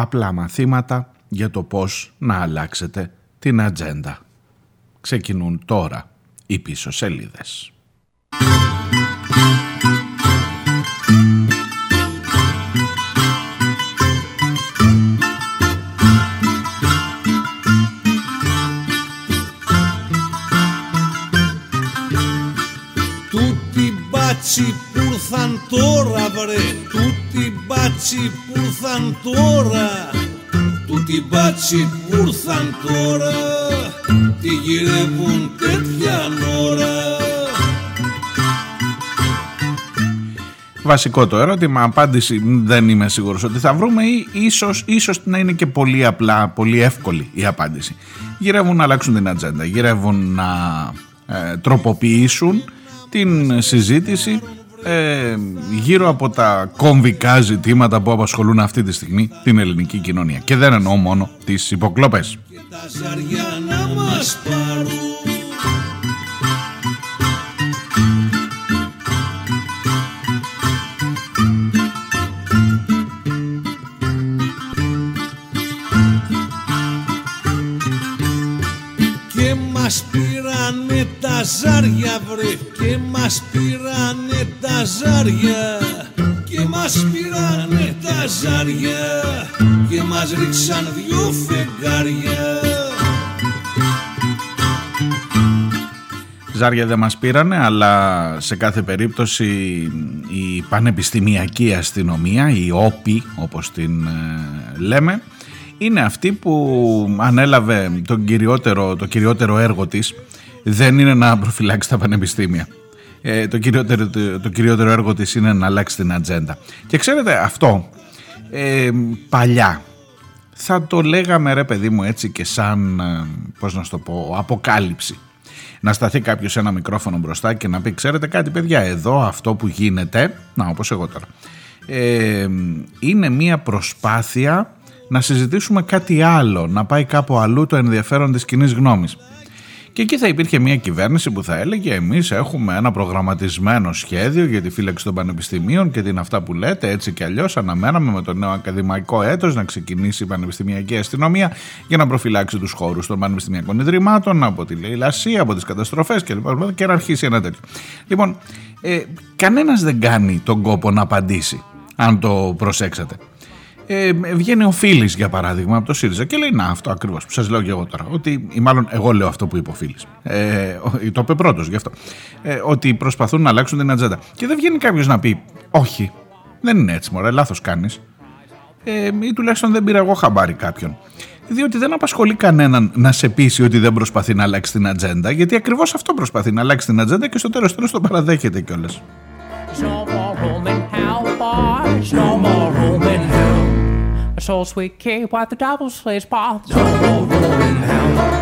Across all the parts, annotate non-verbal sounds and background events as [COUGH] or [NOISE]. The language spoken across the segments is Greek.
απλά μαθήματα για το πώς να αλλάξετε την ατζέντα. Ξεκινούν τώρα οι πίσω σελίδες. μπάτσι που ήρθαν τώρα βρε Τούτη μπάτσι που ήρθαν τώρα Τούτη μπάτσι που ήρθαν τώρα Τι γυρεύουν τέτοια ώρα Βασικό το ερώτημα, απάντηση δεν είμαι σίγουρος ότι θα βρούμε ή ίσως, ίσως να είναι και πολύ απλά, πολύ εύκολη η απάντηση. Γυρεύουν να αλλάξουν την ατζέντα, γυρεύουν να ε, τροποποιήσουν την συζήτηση ε, γύρω από τα κομβικά ζητήματα που απασχολούν αυτή τη στιγμή την ελληνική κοινωνία. Και δεν εννοώ μόνο τις υποκλόπες. τα ζάρια βρε και μας πήρανε τα ζάρια. Και μας πήρανε τα ζάρια και μας ρίξαν δυο φεγγάρια. Ζάρια δεν μας πήρανε αλλά σε κάθε περίπτωση η πανεπιστημιακή αστυνομία, η ΟΠΗ όπως την ε, λέμε είναι αυτή που ανέλαβε τον κυριότερο, το κυριότερο έργο της δεν είναι να προφυλάξει τα πανεπιστήμια. Ε, το, κυριότερο, το, κυριότερο έργο της είναι να αλλάξει την ατζέντα. Και ξέρετε αυτό ε, παλιά θα το λέγαμε ρε παιδί μου έτσι και σαν, ε, πώς να το πω, αποκάλυψη. Να σταθεί κάποιος ένα μικρόφωνο μπροστά και να πει ξέρετε κάτι παιδιά εδώ αυτό που γίνεται, να όπως εγώ τώρα, ε, είναι μια προσπάθεια να συζητήσουμε κάτι άλλο, να πάει κάπου αλλού το ενδιαφέρον της κοινής γνώμης. Και εκεί θα υπήρχε μια κυβέρνηση που θα έλεγε εμείς έχουμε ένα προγραμματισμένο σχέδιο για τη φύλαξη των πανεπιστημίων και την αυτά που λέτε έτσι και αλλιώς αναμέναμε με το νέο ακαδημαϊκό έτος να ξεκινήσει η πανεπιστημιακή αστυνομία για να προφυλάξει τους χώρους των πανεπιστημιακών ιδρυμάτων από τη λαϊλασία, από τις καταστροφές κλπ. Και να αρχίσει ένα τέτοιο. Λοιπόν, ε, κανένας δεν κάνει τον κόπο να απαντήσει αν το προσέξατε ε, βγαίνει ο Φίλης για παράδειγμα από το ΣΥΡΙΖΑ και λέει να αυτό ακριβώς που σας λέω και εγώ τώρα ότι ή μάλλον εγώ λέω αυτό που είπε ο Φίλης ε, το είπε πρώτος γι' αυτό. Ε, ότι προσπαθούν να αλλάξουν την ατζέντα. Και δεν βγαίνει κάποιος να πει όχι δεν είναι έτσι μωρέ λάθος κάνεις ε, ή τουλάχιστον δεν πήρα εγώ χαμπάρι κάποιον. Διότι δεν απασχολεί κανέναν να σε πείσει ότι δεν προσπαθεί να αλλάξει την ατζέντα γιατί ακριβώς αυτό προσπαθεί να αλλάξει την ατζέντα και στο τέλος τέλος το παραδέχεται A soul sweet key, what the devil slays Paul. Double rolling hound.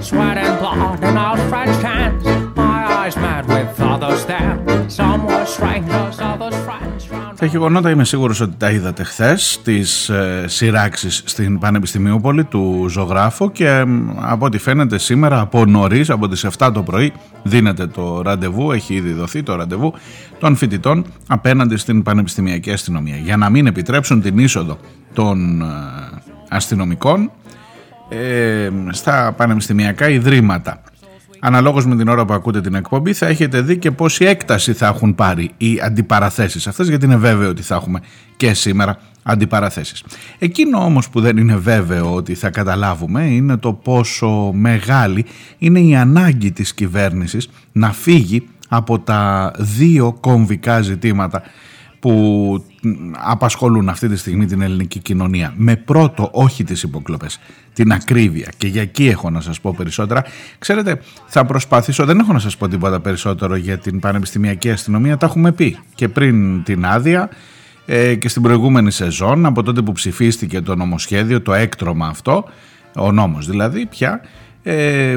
sweat and blood and old French hands. My eyes mad with others there. Some Τα γεγονότα είμαι σίγουρος ότι τα είδατε χθες τις ε, σειράξεις στην Πανεπιστημιούπολη του ζωγράφου και από ό,τι φαίνεται σήμερα από νωρίς, από τις 7 το πρωί δίνεται το ραντεβού, έχει ήδη δοθεί το ραντεβού των φοιτητών απέναντι στην Πανεπιστημιακή Αστυνομία για να μην επιτρέψουν την είσοδο των ε, αστυνομικών ε, στα πανεπιστημιακά ιδρύματα. Αναλόγως με την ώρα που ακούτε την εκπομπή θα έχετε δει και πόση έκταση θα έχουν πάρει οι αντιπαραθέσεις αυτές γιατί είναι βέβαιο ότι θα έχουμε και σήμερα αντιπαραθέσεις. Εκείνο όμως που δεν είναι βέβαιο ότι θα καταλάβουμε είναι το πόσο μεγάλη είναι η ανάγκη της κυβέρνησης να φύγει από τα δύο κομβικά ζητήματα που απασχολούν αυτή τη στιγμή την ελληνική κοινωνία. Με πρώτο όχι τις υποκλοπές, την ακρίβεια και για εκεί έχω να σας πω περισσότερα. Ξέρετε, θα προσπαθήσω, δεν έχω να σας πω τίποτα περισσότερο για την πανεπιστημιακή αστυνομία, τα έχουμε πει και πριν την άδεια ε, και στην προηγούμενη σεζόν, από τότε που ψηφίστηκε το νομοσχέδιο, το έκτρωμα αυτό, ο νόμος δηλαδή πια, ε,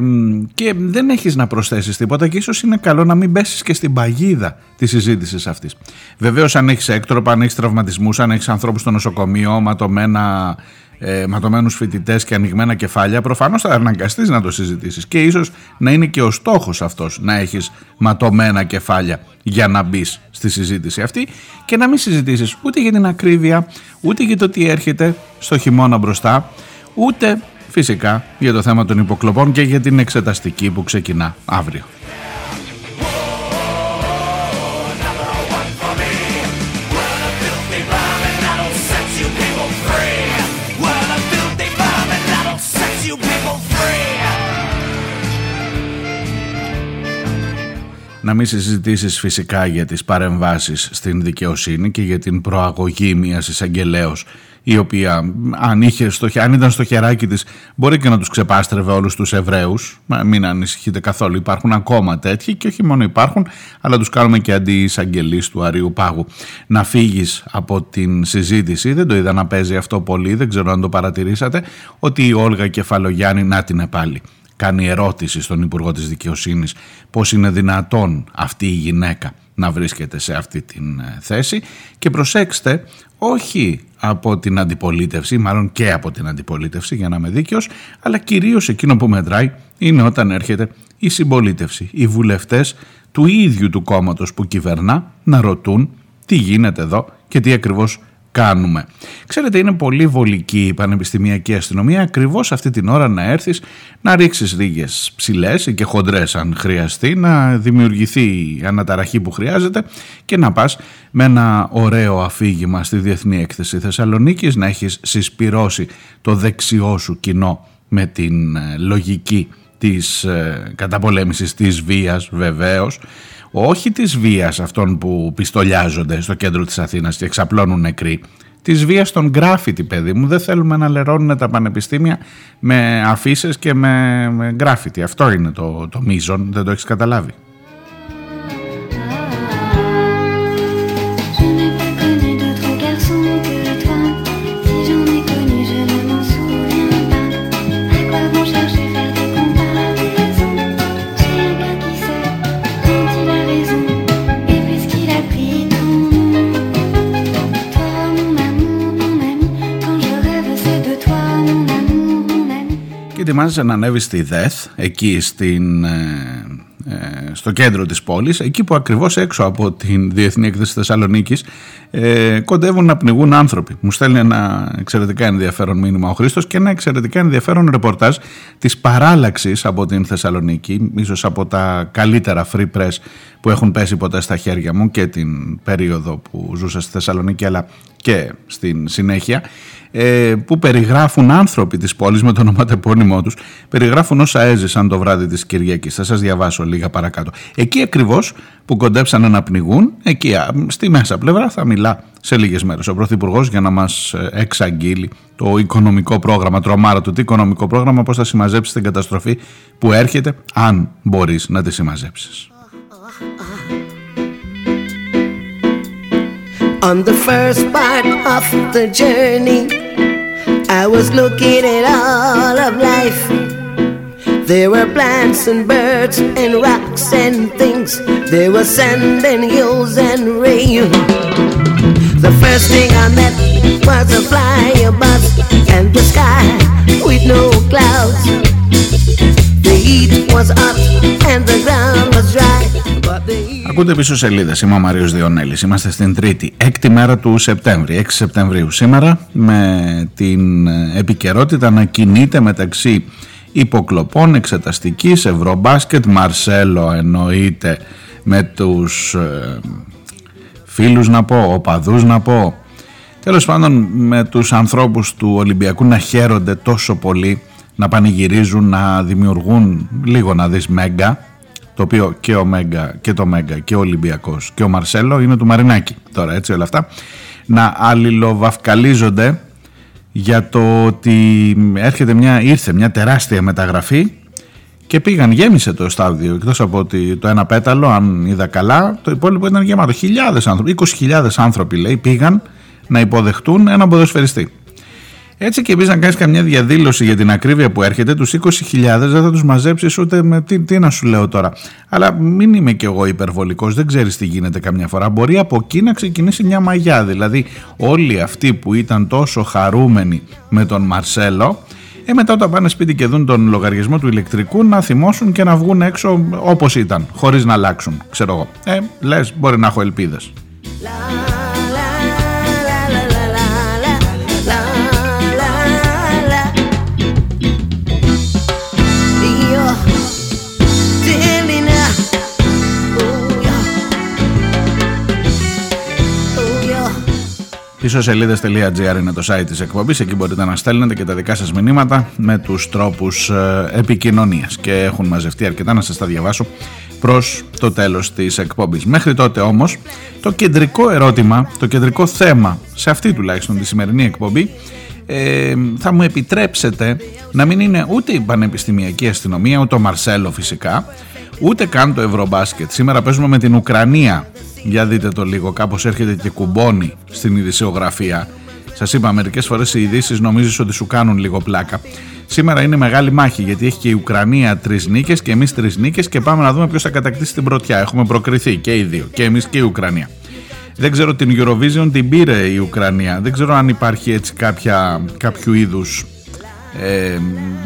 και δεν έχεις να προσθέσεις τίποτα και ίσως είναι καλό να μην πέσεις και στην παγίδα της συζήτησης αυτής. Βεβαίως αν έχεις έκτροπα, αν έχεις τραυματισμούς, αν έχεις ανθρώπους στο νοσοκομείο, ματωμένα ε, ματωμένους φοιτητές και ανοιγμένα κεφάλια, προφανώς θα αναγκαστείς να το συζητήσεις και ίσως να είναι και ο στόχος αυτός να έχεις ματωμένα κεφάλια για να μπεις στη συζήτηση αυτή και να μην συζητήσεις ούτε για την ακρίβεια, ούτε για το τι έρχεται στο χειμώνα μπροστά, ούτε φυσικά για το θέμα των υποκλοπών και για την εξεταστική που ξεκινά αύριο. να μην συζητήσεις φυσικά για τις παρεμβάσεις στην δικαιοσύνη και για την προαγωγή μιας εισαγγελέως η οποία αν, είχε στο, αν ήταν στο χεράκι της μπορεί και να τους ξεπάστρευε όλους τους Εβραίους. Μην ανησυχείτε καθόλου. Υπάρχουν ακόμα τέτοιοι και όχι μόνο υπάρχουν αλλά τους κάνουμε και αντί εισαγγελείς του Αρίου Πάγου. Να φύγεις από την συζήτηση. Δεν το είδα να παίζει αυτό πολύ. Δεν ξέρω αν το παρατηρήσατε ότι η Όλγα Κεφαλογιάννη να την πάλι κάνει ερώτηση στον Υπουργό της Δικαιοσύνης πώς είναι δυνατόν αυτή η γυναίκα να βρίσκεται σε αυτή την ε, θέση. Και προσέξτε όχι από την αντιπολίτευση, μάλλον και από την αντιπολίτευση για να είμαι δίκαιος, αλλά κυρίως εκείνο που μετράει είναι όταν έρχεται η συμπολίτευση, οι βουλευτές του ίδιου του κόμματος που κυβερνά να ρωτούν τι γίνεται εδώ και τι ακριβώς κάνουμε. Ξέρετε είναι πολύ βολική η πανεπιστημιακή αστυνομία ακριβώς αυτή την ώρα να έρθεις να ρίξεις ρίγες ψηλές και χοντρές αν χρειαστεί να δημιουργηθεί η αναταραχή που χρειάζεται και να πας με ένα ωραίο αφήγημα στη Διεθνή Έκθεση Θεσσαλονίκης να έχεις συσπυρώσει το δεξιό σου κοινό με την ε, λογική της ε, καταπολέμησης της βίας βεβαίως όχι της βίας αυτών που πιστολιάζονται στο κέντρο της Αθήνας και εξαπλώνουν νεκροί, της βίας των γκράφιτι παιδί μου. Δεν θέλουμε να λερώνουν τα πανεπιστήμια με αφήσεις και με, με γκράφιτι. Αυτό είναι το, το μείζον, δεν το έχεις καταλάβει. Ετοιμάζεσαι να ανέβει στη ΔΕΘ, εκεί στην, ε, ε, στο κέντρο της πόλης, εκεί που ακριβώς έξω από την Διεθνή Έκθεση Θεσσαλονίκης ε, κοντεύουν να πνιγούν άνθρωποι. Μου στέλνει ένα εξαιρετικά ενδιαφέρον μήνυμα ο Χρήστος και ένα εξαιρετικά ενδιαφέρον ρεπορτάζ της παράλλαξης από την Θεσσαλονίκη, ίσως από τα καλύτερα free press που έχουν πέσει ποτέ στα χέρια μου και την περίοδο που ζούσα στη Θεσσαλονίκη αλλά και στην συνέχεια ε, που περιγράφουν άνθρωποι της πόλης με το ονοματεπώνυμό τους περιγράφουν όσα έζησαν το βράδυ της Κυριακής. Θα σας διαβάσω λίγα παρακάτω. Εκεί ακριβώς που κοντέψανε να πνιγούν εκεί στη μέσα πλευρά θα μιλά σε λίγες μέρες ο Πρωθυπουργός για να μας ε, εξαγγείλει το οικονομικό πρόγραμμα τρομάρα του τι οικονομικό πρόγραμμα πώς θα συμμαζέψεις την καταστροφή που έρχεται αν μπορείς να τη συμμαζέψεις On the first part of the journey, I was looking at all of life. There were plants and birds and rocks and things. There was sand and hills and rain. The first thing I met was a fly above and the sky with no clouds. The heat was hot and the ground was dry. Ακούτε πίσω σελίδες. Είμαι ο Μαρίο Διονέλης. Είμαστε στην Τρίτη, έκτη μέρα του Σεπτέμβρη, 6 Σεπτεμβρίου σήμερα, με την επικαιρότητα να κινείται μεταξύ υποκλοπών εξεταστικής, ευρωμπάσκετ, Μαρσέλο εννοείται με τους ε, φίλους να πω, οπαδούς να πω, τέλος πάντων με τους ανθρώπους του Ολυμπιακού να χαίρονται τόσο πολύ, να πανηγυρίζουν, να δημιουργούν λίγο να δεις μέγκα, το οποίο και ο Μέγκα και το Μέγκα και ο Ολυμπιακός και ο Μαρσέλο είναι του Μαρινάκη. Τώρα έτσι όλα αυτά. Να αλληλοβαυκαλίζονται για το ότι έρχεται μια, ήρθε μια τεράστια μεταγραφή και πήγαν, γέμισε το στάδιο εκτός από ότι το ένα πέταλο αν είδα καλά το υπόλοιπο ήταν γεμάτο. Χιλιάδες άνθρωποι, 20.000 άνθρωποι λέει πήγαν να υποδεχτούν ένα ποδοσφαιριστή Έτσι και επίση να κάνεις καμιά διαδήλωση για την ακρίβεια που έρχεται, τους 20.000 δεν θα τους μαζέψεις ούτε με. Τι, τι να σου λέω τώρα. Αλλά μην είμαι κι εγώ υπερβολικός, δεν ξέρεις τι γίνεται καμιά φορά. Μπορεί από εκεί να ξεκινήσει μια μαγιά. Δηλαδή, όλοι αυτοί που ήταν τόσο χαρούμενοι με τον Μαρσέλο, ε, μετά όταν πάνε σπίτι και δουν τον λογαριασμό του ηλεκτρικού να θυμώσουν και να βγουν έξω όπως ήταν, χωρίς να αλλάξουν, ξέρω εγώ. Ε, λες, μπορεί να έχω ελπίδες. Ισοσελίδε.gr είναι το site της εκπομπής, εκεί μπορείτε να στέλνετε και τα δικά σας μηνύματα με τους τρόπους ε, επικοινωνίας και έχουν μαζευτεί αρκετά να σας τα διαβάσω προς το τέλος της εκπομπής. Μέχρι τότε όμως το κεντρικό ερώτημα, το κεντρικό θέμα σε αυτή τουλάχιστον τη σημερινή εκπομπή ε, θα μου επιτρέψετε να μην είναι ούτε η πανεπιστημιακή αστυνομία, ούτε ο Μαρσέλο φυσικά, ούτε καν το Ευρωμπάσκετ. Σήμερα παίζουμε με την Ουκρανία για δείτε το λίγο, κάπως έρχεται και κουμπώνει στην ειδησιογραφία. Σας είπα μερικές φορές οι ειδήσεις νομίζεις ότι σου κάνουν λίγο πλάκα. Σήμερα είναι μεγάλη μάχη γιατί έχει και η Ουκρανία τρεις νίκες και εμείς τρεις νίκες και πάμε να δούμε ποιος θα κατακτήσει την πρωτιά. Έχουμε προκριθεί και οι δύο, και εμείς και η Ουκρανία. Δεν ξέρω την Eurovision την πήρε η Ουκρανία. Δεν ξέρω αν υπάρχει έτσι κάποια, κάποιο είδους. Ε,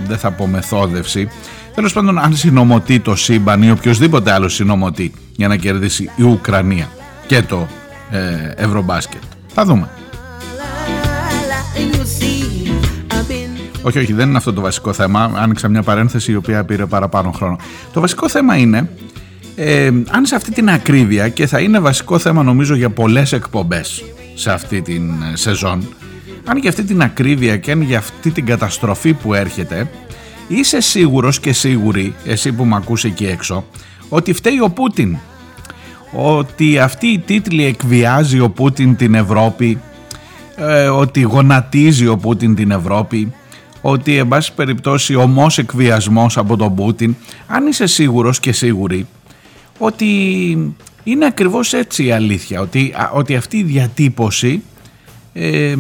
δεν θα πω μεθόδευση Τέλος πάντων, αν συνομωτεί το σύμπαν ή οποιοδήποτε άλλο συνομωτεί για να κερδίσει η Ουκρανία και το ε, Ευρωμπάσκετ. Θα δούμε. Όχι, όχι, δεν είναι αυτό το βασικό θέμα. Άνοιξα μια παρένθεση η οποία πήρε παραπάνω χρόνο. Το βασικό θέμα είναι, ε, αν σε αυτή την ακρίβεια και θα είναι βασικό θέμα νομίζω για πολλές εκπομπές σε αυτή την ε, σεζόν, αν για αυτή την ακρίβεια και αν για αυτή την καταστροφή που έρχεται, Είσαι σίγουρος και σίγουρη, εσύ που με ακούς εκεί έξω, ότι φταίει ο Πούτιν. Ότι αυτή η τίτλη εκβιάζει ο Πούτιν την Ευρώπη, ε, ότι γονατίζει ο Πούτιν την Ευρώπη, ότι εν πάση περιπτώσει ομός εκβιασμός από τον Πούτιν, αν είσαι σίγουρος και σίγουρη ότι είναι ακριβώς έτσι η αλήθεια, ότι, ότι αυτή η διατύπωση ε,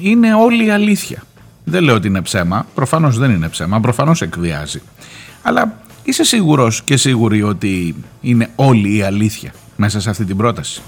είναι όλη η αλήθεια. Δεν λέω ότι είναι ψέμα, προφανώς δεν είναι ψέμα, προφανώς εκβιάζει. Αλλά είσαι σίγουρος και σίγουρη ότι είναι όλη η αλήθεια μέσα σε αυτή την πρόταση;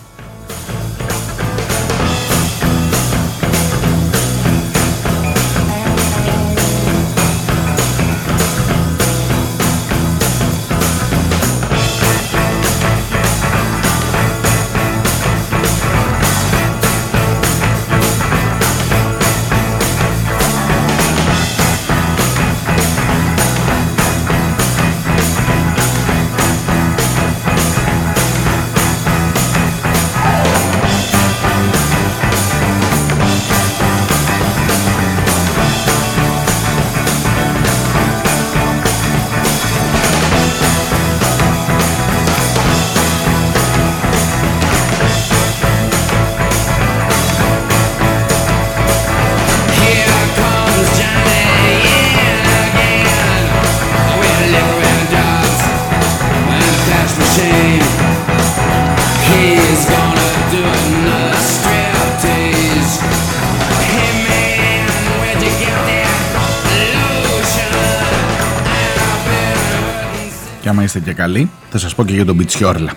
Είστε και καλοί, θα σας πω και για τον Πιτσιόρλα.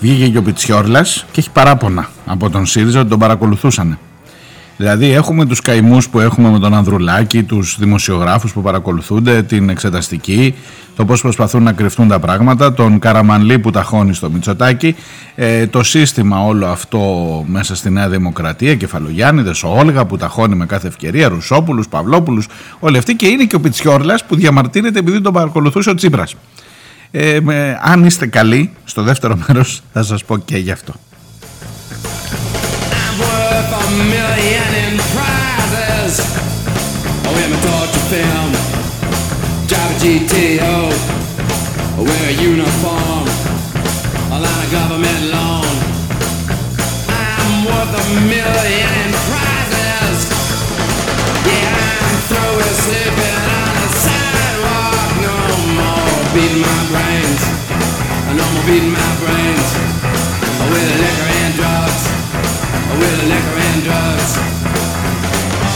Βγήκε και ο Πιτσιόρλας και έχει παράπονα από τον ΣΥΡΙΖΑ ότι τον παρακολουθούσαν. Δηλαδή έχουμε τους καημούς που έχουμε με τον Ανδρουλάκη, τους δημοσιογράφους που παρακολουθούνται, την εξεταστική, το πώς προσπαθούν να κρυφτούν τα πράγματα, τον Καραμανλή που ταχώνει στο Μητσοτάκι, ε, το σύστημα όλο αυτό μέσα στη Νέα Δημοκρατία, Κεφαλογιάννηδες, ο Όλγα που ταχώνει με κάθε ευκαιρία, Ρουσόπουλους, Παυλόπουλους, όλοι αυτοί και είναι και ο Πιτσιόρλας που διαμαρτύρεται επειδή τον παρακολουθούσε ο Τσίπρας. Ε, αν είστε καλοί, στο δεύτερο μέρος θα σας πω και γι' αυτό. beating my brains. I know I'm beating my brains. With the liquor and drugs. With the liquor and drugs.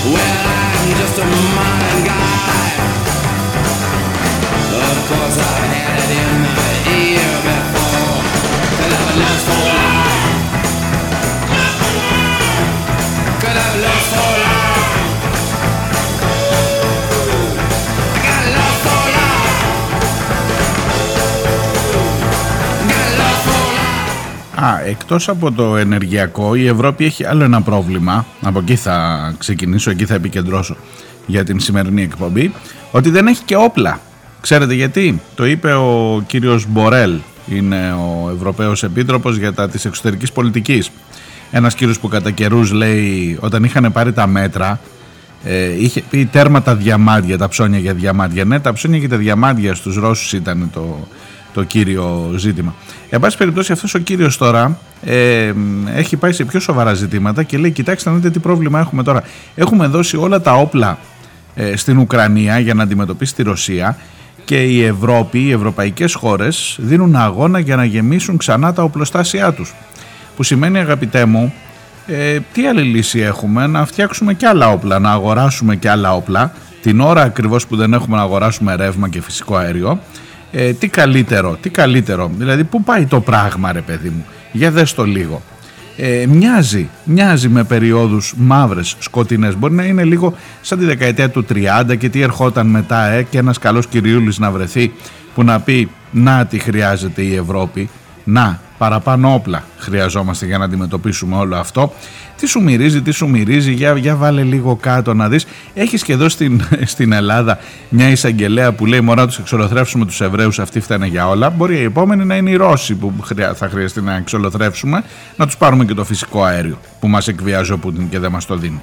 Well, I'm just a modern guy. Of course, I had it in the ear before. And I've been for Α, εκτός από το ενεργειακό η Ευρώπη έχει άλλο ένα πρόβλημα. Από εκεί θα ξεκινήσω, εκεί θα επικεντρώσω για την σημερινή εκπομπή. Ότι δεν έχει και όπλα. Ξέρετε γιατί, το είπε ο κύριος Μπορέλ. Είναι ο Ευρωπαίος Επίτροπος για τα της εξωτερικής πολιτικής. Ένας κύριος που κατά καιρούς λέει όταν είχαν πάρει τα μέτρα ε, είχε πει τέρμα τα διαμάντια, τα ψώνια για διαμάντια. Ναι τα ψώνια και τα διαμάντια στους Ρώσους ήταν το, το κύριο ζήτημα. Εν πάση περιπτώσει αυτός ο κύριος τώρα ε, έχει πάει σε πιο σοβαρά ζητήματα και λέει κοιτάξτε να δείτε τι πρόβλημα έχουμε τώρα. Έχουμε δώσει όλα τα όπλα ε, στην Ουκρανία για να αντιμετωπίσει τη Ρωσία και η Ευρώπη, οι ευρωπαϊκές χώρες δίνουν αγώνα για να γεμίσουν ξανά τα οπλοστάσια τους. Που σημαίνει αγαπητέ μου ε, τι άλλη λύση έχουμε να φτιάξουμε και άλλα όπλα, να αγοράσουμε και άλλα όπλα την ώρα ακριβώς που δεν έχουμε να αγοράσουμε ρεύμα και φυσικό αέριο ε, τι καλύτερο, τι καλύτερο, δηλαδή πού πάει το πράγμα ρε παιδί μου, για δες το λίγο. Ε, μοιάζει, μοιάζει με περιόδους μαύρες, σκοτεινές, μπορεί να είναι λίγο σαν τη δεκαετία του 30 και τι ερχόταν μετά ε, και ένας καλός κυριούλης να βρεθεί που να πει να τι χρειάζεται η Ευρώπη, να παραπάνω όπλα χρειαζόμαστε για να αντιμετωπίσουμε όλο αυτό. Τι σου μυρίζει, τι σου μυρίζει, για, για βάλε λίγο κάτω να δεις. Έχεις και εδώ στην, [LAUGHS] στην Ελλάδα μια εισαγγελέα που λέει μωρά τους εξολοθρεύσουμε τους Εβραίους, αυτοί φταίνε για όλα. Μπορεί η επόμενη να είναι οι Ρώσοι που θα χρειαστεί να εξολοθρεύσουμε, να τους πάρουμε και το φυσικό αέριο που μας εκβιάζει ο Πούτιν και δεν μας το δίνει.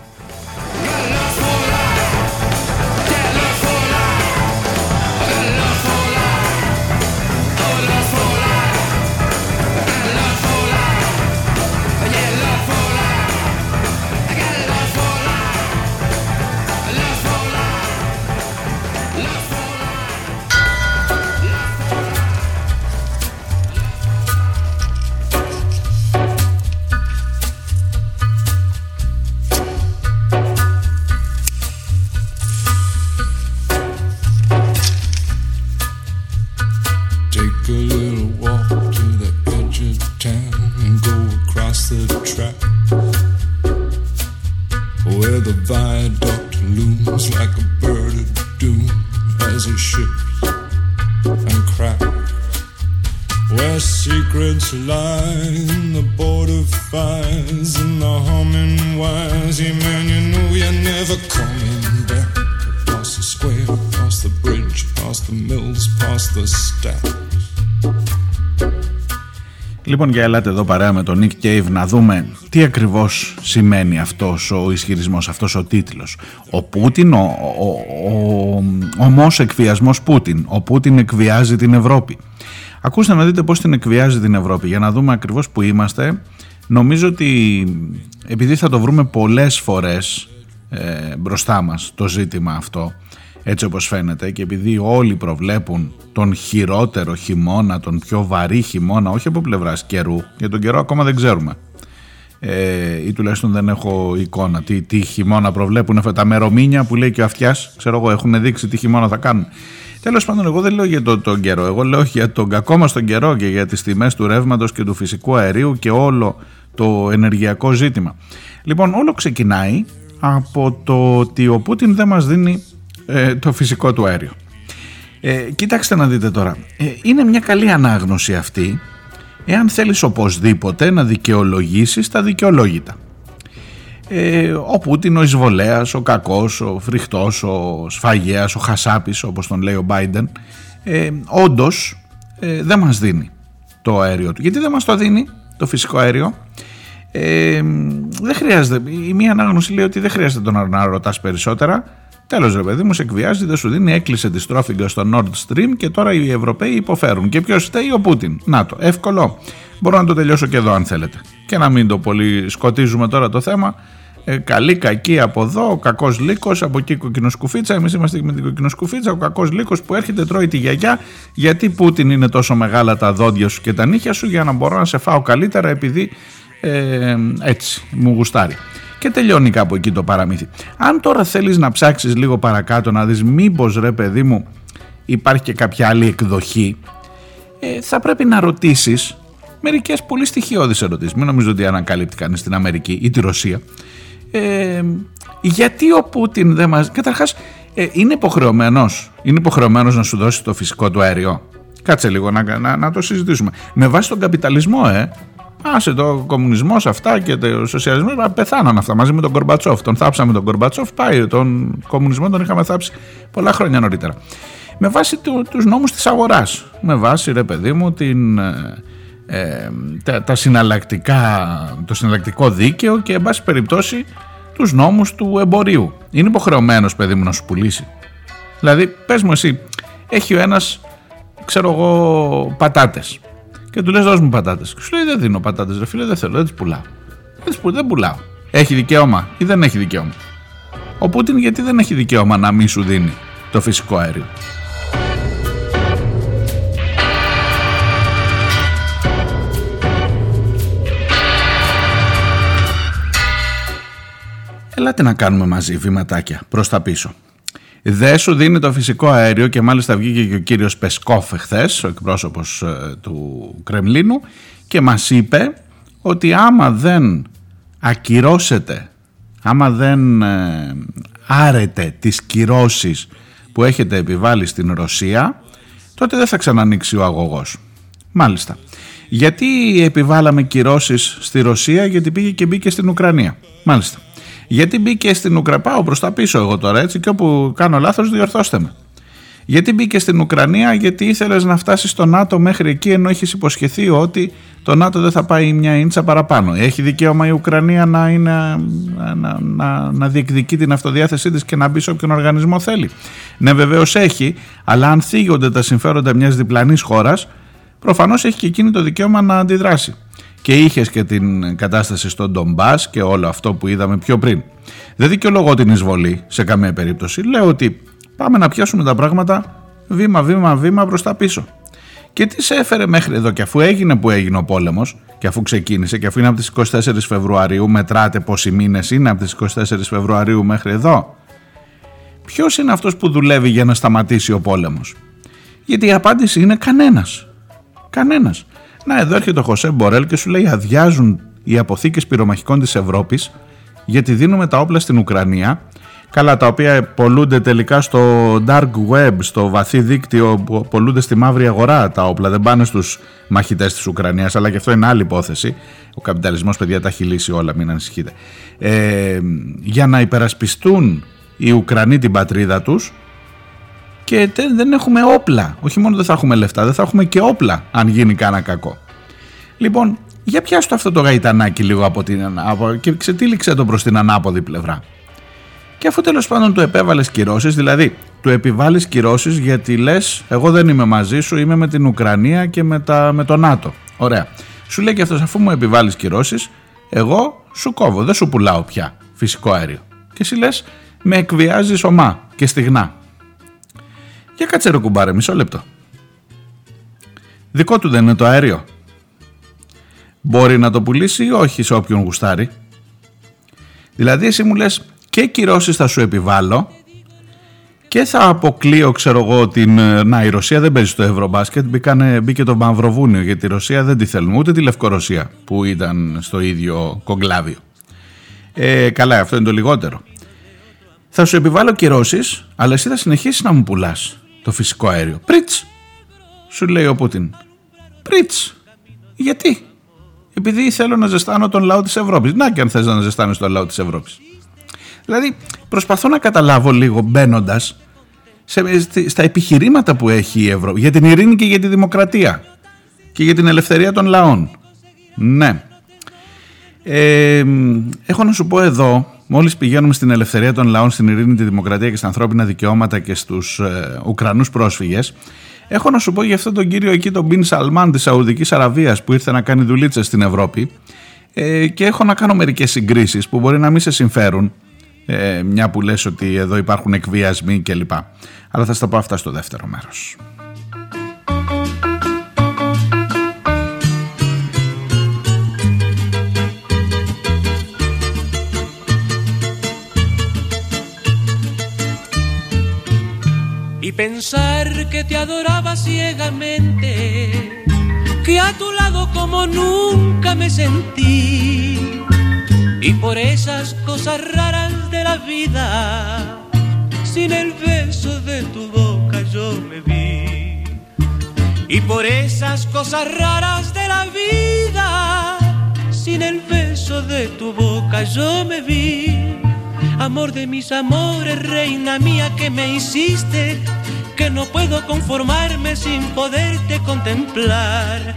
Λοιπόν για ελάτε εδώ παρέα με τον Nick Cave να δούμε τι ακριβώς σημαίνει αυτός ο ισχυρισμός, αυτός ο τίτλος. Ο Πούτιν, ο, ο, ο, ομός εκβιασμός Πούτιν. Ο Πούτιν εκβιάζει την Ευρώπη. Ακούστε να δείτε πώς την εκβιάζει την Ευρώπη για να δούμε ακριβώς που είμαστε. Νομίζω ότι επειδή θα το βρούμε πολλές φορές ε, μπροστά μας το ζήτημα αυτό έτσι όπως φαίνεται και επειδή όλοι προβλέπουν τον χειρότερο χειμώνα, τον πιο βαρύ χειμώνα, όχι από πλευράς καιρού, για τον καιρό ακόμα δεν ξέρουμε. Ε, ή τουλάχιστον δεν έχω εικόνα τι, τι χειμώνα προβλέπουν αυτά τα μερομήνια που λέει και ο αυτιάς, ξέρω εγώ, έχουν δείξει τι χειμώνα θα κάνουν. Τέλος πάντων, εγώ δεν λέω για τον, τον καιρό. Εγώ λέω για τον κακό μα τον καιρό και για τις τιμές του ρεύματος και του φυσικού αερίου και όλο το ενεργειακό ζήτημα. Λοιπόν, όλο ξεκινάει από το ότι ο Πούτιν δεν μας δίνει ε, το φυσικό του αέριο. Ε, κοίταξτε να δείτε τώρα. Ε, είναι μια καλή ανάγνωση αυτή εάν θέλεις οπωσδήποτε να δικαιολογήσεις τα δικαιολόγητα. Ε, ο Πούτιν, ο εισβολέας, ο κακός, ο φρικτός, ο σφαγέας, ο χασάπης όπως τον λέει ο Μπάιντεν ε, όντως ε, δεν μας δίνει το αέριο του. Γιατί δεν μας το δίνει το φυσικό αέριο; Ε, δεν χρειάζεται, η μία ανάγνωση λέει ότι δεν χρειάζεται τον να ρωτάς περισσότερα Τέλος, ρε παιδί μου, σε εκβιάζει, δεν σου δίνει, έκλεισε τη στρόφιγγα στο Nord Stream και τώρα οι Ευρωπαίοι υποφέρουν. Και ποιος φταίει, ο Πούτιν. Να το, εύκολο. Μπορώ να το τελειώσω και εδώ, αν θέλετε. Και να μην το πολύ σκοτίζουμε τώρα το θέμα. Ε, καλή, κακή από εδώ, ο κακός λύκος, από εκεί κοκκινοσκουφίτσα. Εμείς είμαστε και με την κοκκινοσκουφίτσα. Ο κακός λύκος που έρχεται, τρώει τη γιαγιά. Γιατί Πούτιν είναι τόσο μεγάλα τα δόντια σου και τα νύχια σου, για να μπορώ να σε φάω καλύτερα, επειδή ε, έτσι μου γουστάρει. Και τελειώνει κάπου εκεί το παραμύθι. Αν τώρα θέλεις να ψάξεις λίγο παρακάτω να δεις μήπως ρε παιδί μου υπάρχει και κάποια άλλη εκδοχή ε, θα πρέπει να ρωτήσεις μερικές πολύ στοιχειώδεις ερωτήσεις. Μην νομίζω ότι ανακαλύπτει κανείς στην Αμερική ή τη Ρωσία. Ε, γιατί ο Πούτιν δεν μας... Καταρχάς ε, είναι υποχρεωμένος είναι υποχρεωμένος να σου δώσει το φυσικό του αέριο; Κάτσε λίγο να, να, να το συζητήσουμε. Με βάση τον καπιταλισμό, ε, Άσε το κομμουνισμό αυτά και το σοσιαλισμό πεθάναν αυτά μαζί με τον Κορμπατσόφ. Τον θάψαμε τον Κορμπατσόφ, πάει. Τον κομμουνισμό τον είχαμε θάψει πολλά χρόνια νωρίτερα. Με βάση του, τους νόμους της αγοράς. Με βάση, ρε παιδί μου, την, ε, ε τα, τα συναλλακτικά, το συναλλακτικό δίκαιο και, εν πάση περιπτώσει, τους νόμους του εμπορίου. Είναι υποχρεωμένος, παιδί μου, να σου πουλήσει. Δηλαδή, πες μου εσύ, έχει ο ένας, ξέρω εγώ, πατάτες και του λες: Δώσ' μου πατάτες. Και σου λέει: Δεν δίνω πατάτες, ρε φίλε, δεν θέλω, δεν τι πουλάω. Δεν πουλάω. Έχει δικαίωμα ή δεν έχει δικαίωμα. Ο Πούτιν γιατί δεν έχει δικαίωμα να μην σου δίνει το φυσικό αέριο; Ελάτε να κάνουμε μαζί βηματάκια προς τα πίσω. Δεν σου δίνει το φυσικό αέριο και μάλιστα βγήκε και ο κύριος Πεσκόφ εχθές, ο εκπρόσωπος ε, του Κρεμλίνου και μας είπε ότι άμα δεν ακυρώσετε, άμα δεν ε, άρετε τις κυρώσεις που έχετε επιβάλει στην Ρωσία, τότε δεν θα ξανανοίξει ο αγωγός. Μάλιστα. Γιατί επιβάλαμε κυρώσεις στη Ρωσία, γιατί πήγε και μπήκε στην Ουκρανία. Μάλιστα. Γιατί μπήκε στην Ουκρανία. Πάω προς τα πίσω εγώ τώρα έτσι και όπου κάνω λάθος, διορθώστε με. Γιατί μπήκε στην Ουκρανία, γιατί ήθελες να φτάσεις στο ΝΑΤΟ μέχρι εκεί, ενώ έχεις υποσχεθεί ότι το ΝΑΤΟ δεν θα πάει μια ίντσα παραπάνω. Έχει δικαίωμα η Ουκρανία να, είναι, να, να, να διεκδικεί την αυτοδιάθεσή της και να μπει σε όποιον οργανισμό θέλει. Ναι, βεβαίως έχει, αλλά αν θίγονται τα συμφέροντα μιας διπλανής χώρας, προφανώς έχει και εκείνη το δικαίωμα να αντιδράσει και είχες και την κατάσταση στον Ντομπάς και όλο αυτό που είδαμε πιο πριν. Δεν δικαιολογώ την εισβολή σε καμία περίπτωση. Λέω ότι πάμε να πιάσουμε τα πράγματα βήμα, βήμα, βήμα προς τα πίσω. Και τι σε έφερε μέχρι εδώ, και αφού έγινε που έγινε ο πόλεμος, και αφού ξεκίνησε, και αφού είναι από τις 24 Φεβρουαρίου, μετράτε πόσοι μήνες είναι από τις 24 Φεβρουαρίου μέχρι εδώ. Ποιος είναι αυτός που δουλεύει για να σταματήσει ο πόλεμος, Γιατί η απάντηση είναι κανένας. Κανένας. Να, εδώ έρχεται ο Χωσέ Μπορέλ και σου λέει αδειάζουν οι αποθήκες πυρομαχικών της Ευρώπης γιατί δίνουμε τα όπλα στην Ουκρανία Καλά, τα οποία πολλούνται τελικά στο dark web, στο βαθύ δίκτυο, που πολλούνται στη μαύρη αγορά τα όπλα, δεν πάνε στους μαχητές της Ουκρανίας, αλλά και αυτό είναι άλλη υπόθεση. Ο καπιταλισμός, παιδιά, τα έχει λύσει όλα, μην ανησυχείτε. Ε, για να υπερασπιστούν οι Ουκρανοί την πατρίδα τους, και δεν έχουμε όπλα. Όχι μόνο δεν θα έχουμε λεφτά, δεν θα έχουμε και όπλα αν γίνει κάνα κακό. Λοιπόν, για πιάστο αυτό το γαϊτανάκι λίγο από την από, και ξετύλιξε το προς την ανάποδη πλευρά. Και αφού τέλος πάντων του επέβαλες κυρώσεις, δηλαδή του επιβάλλεις κυρώσεις γιατί λες: Εγώ δεν είμαι μαζί σου, είμαι με την Ουκρανία και με, τα, με το ΝΑΤΟ. Ωραία. Σου λέει και αυτός, αφού μου επιβάλλεις κυρώσεις, εγώ σου κόβω, δεν σου πουλάω πια φυσικό αέριο. Και εσύ λες: Με εκβιάζεις ομά και στιγνά. Για κάτσε ρε κουμπάρε, μισό λεπτό. Δικό του δεν είναι το αέριο. Μπορεί να το πουλήσει ή όχι σε όποιον γουστάρει. Δηλαδή εσύ μου λες και κυρώσεις θα σου επιβάλλω και θα αποκλείω ξέρω εγώ την... Ε, να η Ρωσία δεν παίζει στο Ευρωμπάσκετ μπήκανε, μπήκε το Μαυροβούνιο γιατί η Ρωσία δεν τη θέλουμε ούτε τη Λευκορωσία που ήταν στο ίδιο κογκλάβιο. Ε, καλά αυτό είναι το λιγότερο. Θα σου επιβάλλω κυρώσεις αλλά εσύ θα συνεχίσεις να μου πουλάς το φυσικό αέριο. Πρίτς, σου λέει ο Πούτιν. Πρίτς. Γιατί; Επειδή θέλω να ζεστάνω τον λαό της Ευρώπης. Να και αν θες να ζεστάνεις τον λαό της Ευρώπης. Δηλαδή προσπαθώ να καταλάβω λίγο μπαίνοντας στα επιχειρήματα που έχει η Ευρώπη για την ειρήνη και για τη δημοκρατία και για την ελευθερία των λαών. Ναι. Ε, έχω να σου πω εδώ Μόλις πηγαίνουμε στην ελευθερία των λαών, στην ειρήνη, τη δημοκρατία και στα ανθρώπινα δικαιώματα και στους ε, Ουκρανούς πρόσφυγες, έχω να σου πω για αυτόν τον κύριο εκεί, τον Μπιν Σαλμάν της Σαουδικής Αραβίας, που ήρθε να κάνει δουλίτσε στην Ευρώπη. Ε, και έχω να κάνω μερικές συγκρίσεις που μπορεί να μην σε συμφέρουν, ε, μια που λες ότι εδώ υπάρχουν εκβιασμοί κλπ. Αλλά θα στα πω αυτά στο δεύτερο μέρος. Pensar que te adoraba ciegamente, que a tu lado como nunca me sentí y por esas cosas raras de la vida, sin el beso de tu boca yo me vi. Y por esas cosas raras de la vida, sin el beso de tu boca yo me vi. Amor de mis amores, reina mía que me hiciste, que no puedo conformarme sin poderte contemplar,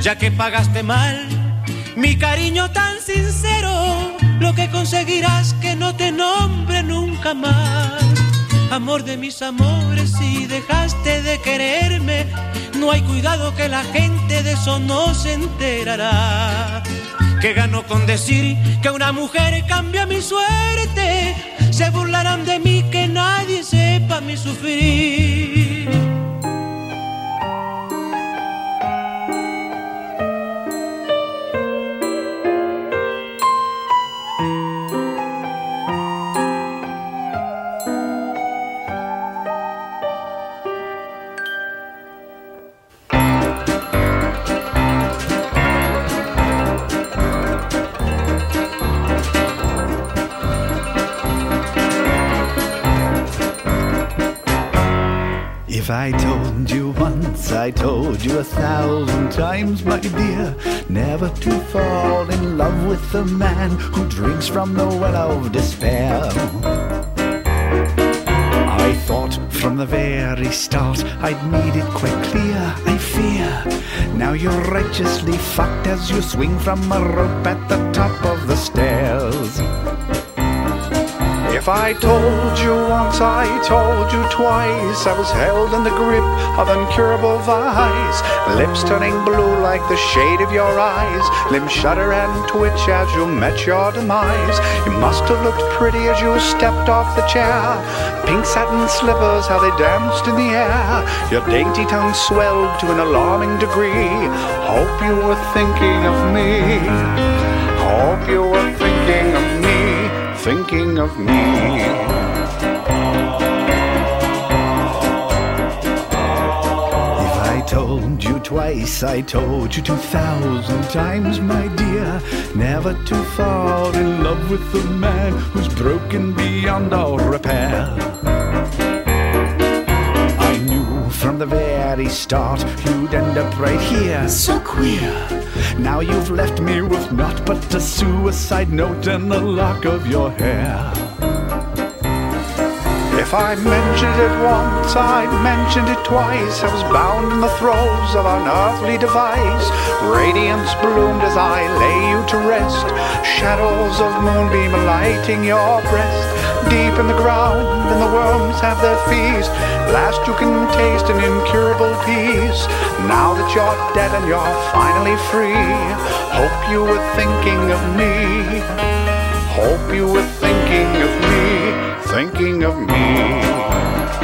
ya que pagaste mal mi cariño tan sincero, lo que conseguirás que no te nombre nunca más. Amor de mis amores, si dejaste de quererme, no hay cuidado que la gente de eso no se enterará. Que gano con decir que una mujer cambia mi suerte, se burlarán de mí que nadie sepa mi sufrir. If I told you once, I told you a thousand times, my dear, never to fall in love with the man who drinks from the well of despair. I thought from the very start I'd made it quite clear, I fear. Now you're righteously fucked as you swing from a rope at the top of the stairs. If I told you once, I told you twice, I was held in the grip of incurable vice. Lips turning blue like the shade of your eyes, limbs shudder and twitch as you met your demise. You must have looked pretty as you stepped off the chair. Pink satin slippers, how they danced in the air. Your dainty tongue swelled to an alarming degree. Hope you were thinking of me. Hope you were thinking thinking of me. If I told you twice, I told you two thousand times, my dear, never to fall in love with the man who's broken beyond all repair. I knew from the very start you'd end up right here. So queer. Now you've left me with naught but a suicide note and a lock of your hair. If I mentioned it once, I mentioned it twice. I was bound in the throes of an earthly device. Radiance bloomed as I lay you to rest. Shadows of moonbeam lighting your breast. Deep in the ground, and the worms have their feast. Last you can taste an incurable peace. Now that you're dead and you're finally free, hope you were thinking of me. Hope you were thinking of me, thinking of me.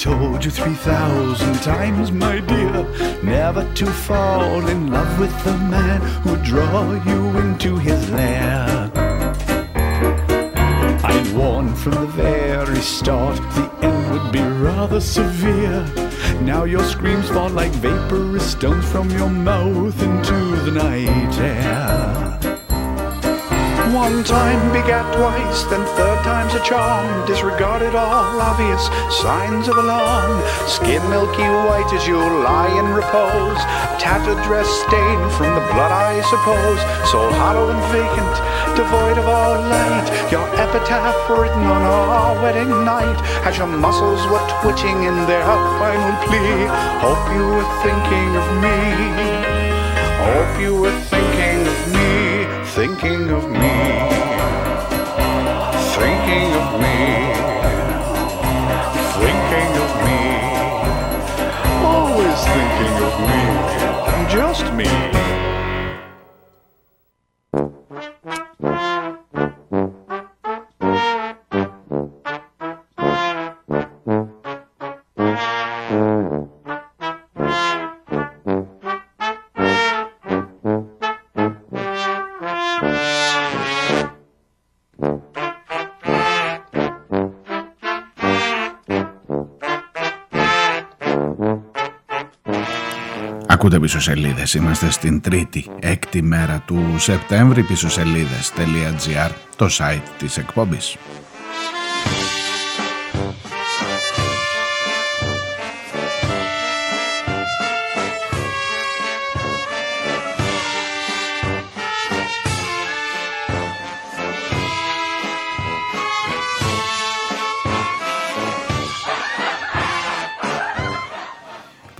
Told you three thousand times, my dear, never to fall in love with the man who'd draw you into his lair. I'd warned from the very start the end would be rather severe. Now your screams fall like vaporous stones from your mouth into the night air. One time begat twice, then third time's a charm. Disregarded all obvious signs of alarm. Skin milky white as you lie in repose. Tattered dress stained from the blood, I suppose. Soul hollow and vacant, devoid of all light. Your epitaph written on our wedding night. As your muscles were twitching in their final plea. Hope you were thinking of me. Hope you were thinking thinking of me, thinking of me, thinking of me, always thinking of me, just me. Ακούτε πίσω σελίδες. Είμαστε στην τρίτη, έκτη μέρα του Σεπτέμβρη. Πίσω σελίδε.gr, το site της εκπομπής.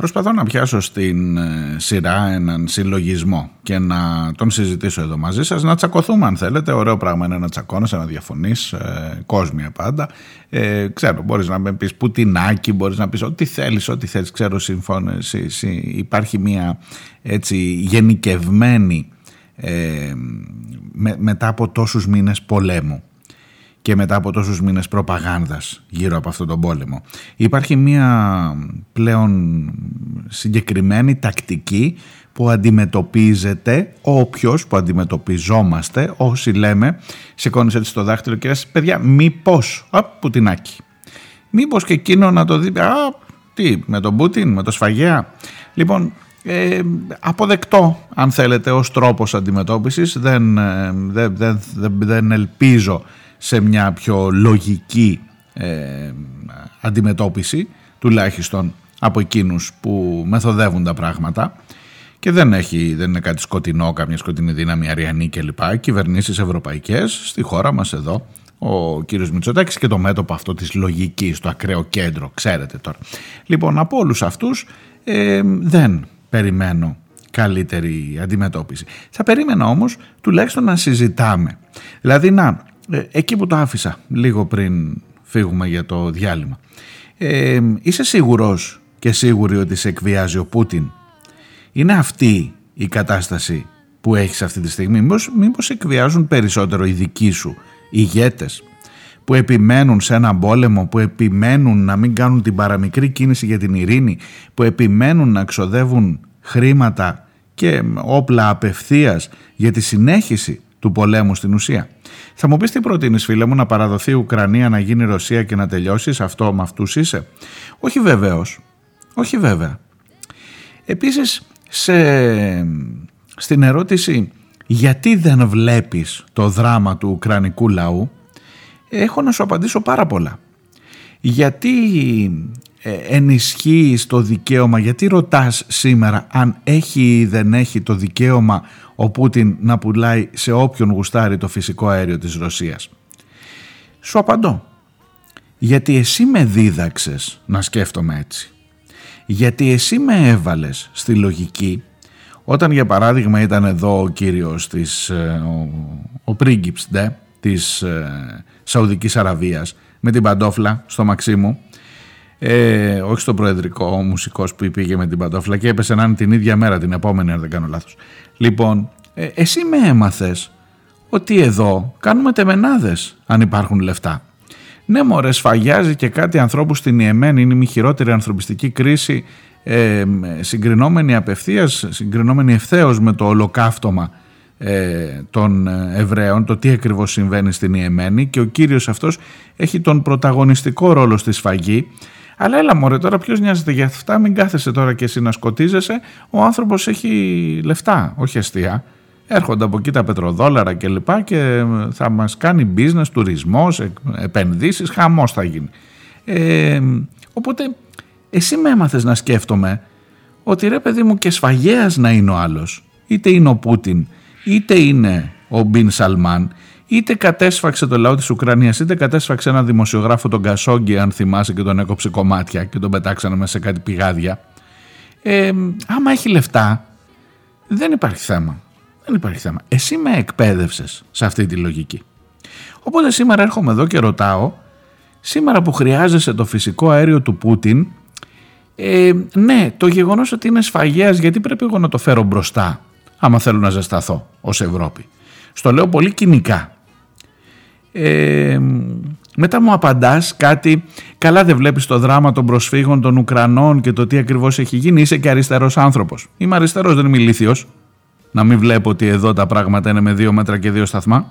Προσπαθώ να πιάσω στην ε, σειρά έναν συλλογισμό και να τον συζητήσω εδώ μαζί σας, να τσακωθούμε αν θέλετε, ωραίο πράγμα είναι να τσακώνεσαι, να διαφωνείς, ε, κόσμια πάντα. Ε, ξέρω, μπορείς να με πεις πουτινάκι, μπορείς να πεις ό,τι θέλεις, ό,τι θέλεις, ξέρω, συμφώνηση, υπάρχει μια έτσι γενικευμένη ε, με, μετά από τόσους μήνες πολέμου και μετά από τόσους μήνες προπαγάνδας γύρω από αυτόν τον πόλεμο. Υπάρχει μια πλέον συγκεκριμένη τακτική που αντιμετωπίζεται όποιος που αντιμετωπιζόμαστε όσοι λέμε σηκώνεις έτσι το δάχτυλο και λες παιδιά μήπως, α, Πουτινάκι μήπως και εκείνο να το δει α, τι, με τον Πούτιν, με το σφαγέα λοιπόν ε, αποδεκτό αν θέλετε ως τρόπος αντιμετώπισης. Δεν, ε, δεν, δεν, δεν ελπίζω σε μια πιο λογική ε, αντιμετώπιση τουλάχιστον από εκείνους που μεθοδεύουν τα πράγματα και δεν, έχει, δεν είναι κάτι σκοτεινό, καμιά σκοτεινή δύναμη αριανή κλπ. Κυβερνήσεις ευρωπαϊκές στη χώρα μας εδώ ο κύριος Μητσοτάκης και το μέτωπο αυτό της λογικής, το ακραίο κέντρο, ξέρετε τώρα. Λοιπόν, από όλους αυτούς ε, δεν περιμένω καλύτερη αντιμετώπιση. Θα περίμενα όμως τουλάχιστον να συζητάμε. Δηλαδή να ε, εκεί που το άφησα λίγο πριν φύγουμε για το διάλειμμα. Ε, είσαι σίγουρος και σίγουρη ότι σε εκβιάζει ο Πούτιν; Είναι αυτή η κατάσταση που έχεις αυτή τη στιγμή; Μήπως, μήπως εκβιάζουν περισσότερο οι δικοί σου ηγέτες που επιμένουν σε έναν πόλεμο, που επιμένουν να μην κάνουν την παραμικρή κίνηση για την ειρήνη, που επιμένουν να ξοδεύουν χρήματα και όπλα απευθείας για τη συνέχιση του πολέμου στην ουσία. Θα μου πεις τι προτείνεις φίλε μου να παραδοθεί η Ουκρανία να γίνει Ρωσία και να τελειώσεις; Αυτό με αυτούς είσαι; Όχι βεβαίως. Όχι βέβαια. Επίσης σε... στην ερώτηση γιατί δεν βλέπεις το δράμα του Ουκρανικού λαού έχω να σου απαντήσω πάρα πολλά. Γιατί ε, ενισχύεις το δικαίωμα, γιατί ρωτάς σήμερα αν έχει ή δεν έχει το δικαίωμα ο Πούτιν να πουλάει σε όποιον γουστάρει το φυσικό αέριο της Ρωσίας. Σου απαντώ. Γιατί εσύ με δίδαξες να σκέφτομαι έτσι. Γιατί εσύ με έβαλες στη λογική όταν για παράδειγμα ήταν εδώ ο κύριος της, ε, ο, ο πρίγκιπς ντε, της ε, Σαουδικής Αραβίας με την παντόφλα στο Μαξίμου ε, όχι στο προεδρικό ο μουσικός που πήγε με την παντόφλα και έπεσε να είναι την ίδια μέρα την επόμενη αν δεν κάνω λάθος. Λοιπόν, ε, εσύ με έμαθες ότι εδώ κάνουμε τεμενάδες αν υπάρχουν λεφτά. Ναι μωρέ σφαγιάζει και κάτι ανθρώπους στην Ιεμένη, είναι η χειρότερη ανθρωπιστική κρίση ε, συγκρινόμενη απευθείας, συγκρινόμενη ευθέως με το ολοκαύτωμα ε, των Εβραίων, το τι ακριβώς συμβαίνει στην Ιεμένη. Και ο κύριος αυτός έχει τον πρωταγωνιστικό ρόλο στη σφαγή αλλά έλα μωρέ τώρα ποιος νοιάζεται για αυτά, μην κάθεσαι τώρα και εσύ να σκοτίζεσαι, ο άνθρωπος έχει λεφτά, όχι αστεία Έρχονται από εκεί τα πετροδόλαρα και λοιπά και θα μας κάνει business, τουρισμός, επενδύσεις, χαμός θα γίνει. Ε, οπότε εσύ με έμαθες να σκέφτομαι ότι ρε παιδί μου και σφαγέας να είναι ο άλλος. Είτε είναι ο Πούτιν, είτε είναι ο Μπιν Σαλμάν, είτε κατέσφαξε το λαό της Ουκρανίας, είτε κατέσφαξε ένα δημοσιογράφο τον Κασόγκη αν θυμάσαι και τον έκοψε κομμάτια και τον πετάξανε μέσα σε κάτι πηγάδια. Ε, άμα έχει λεφτά δεν υπάρχει θέμα. Δεν υπάρχει θέμα. Εσύ με εκπαίδευσες σε αυτή τη λογική. Οπότε σήμερα έρχομαι εδώ και ρωτάω, σήμερα που χρειάζεσαι το φυσικό αέριο του Πούτιν, ε, ναι, το γεγονός ότι είναι σφαγέας, γιατί πρέπει εγώ να το φέρω μπροστά, άμα θέλω να ζεσταθώ ως Ευρώπη. Στο λέω πολύ κοινικά. Ε, μετά μου απαντάς κάτι, καλά δεν βλέπεις το δράμα των προσφύγων των Ουκρανών και το τι ακριβώς έχει γίνει, είσαι και αριστερός άνθρωπος. Είμαι αριστερός, δεν είμαι ηλίθιος. Να μην βλέπω ότι εδώ τα πράγματα είναι με δύο μέτρα και δύο σταθμά.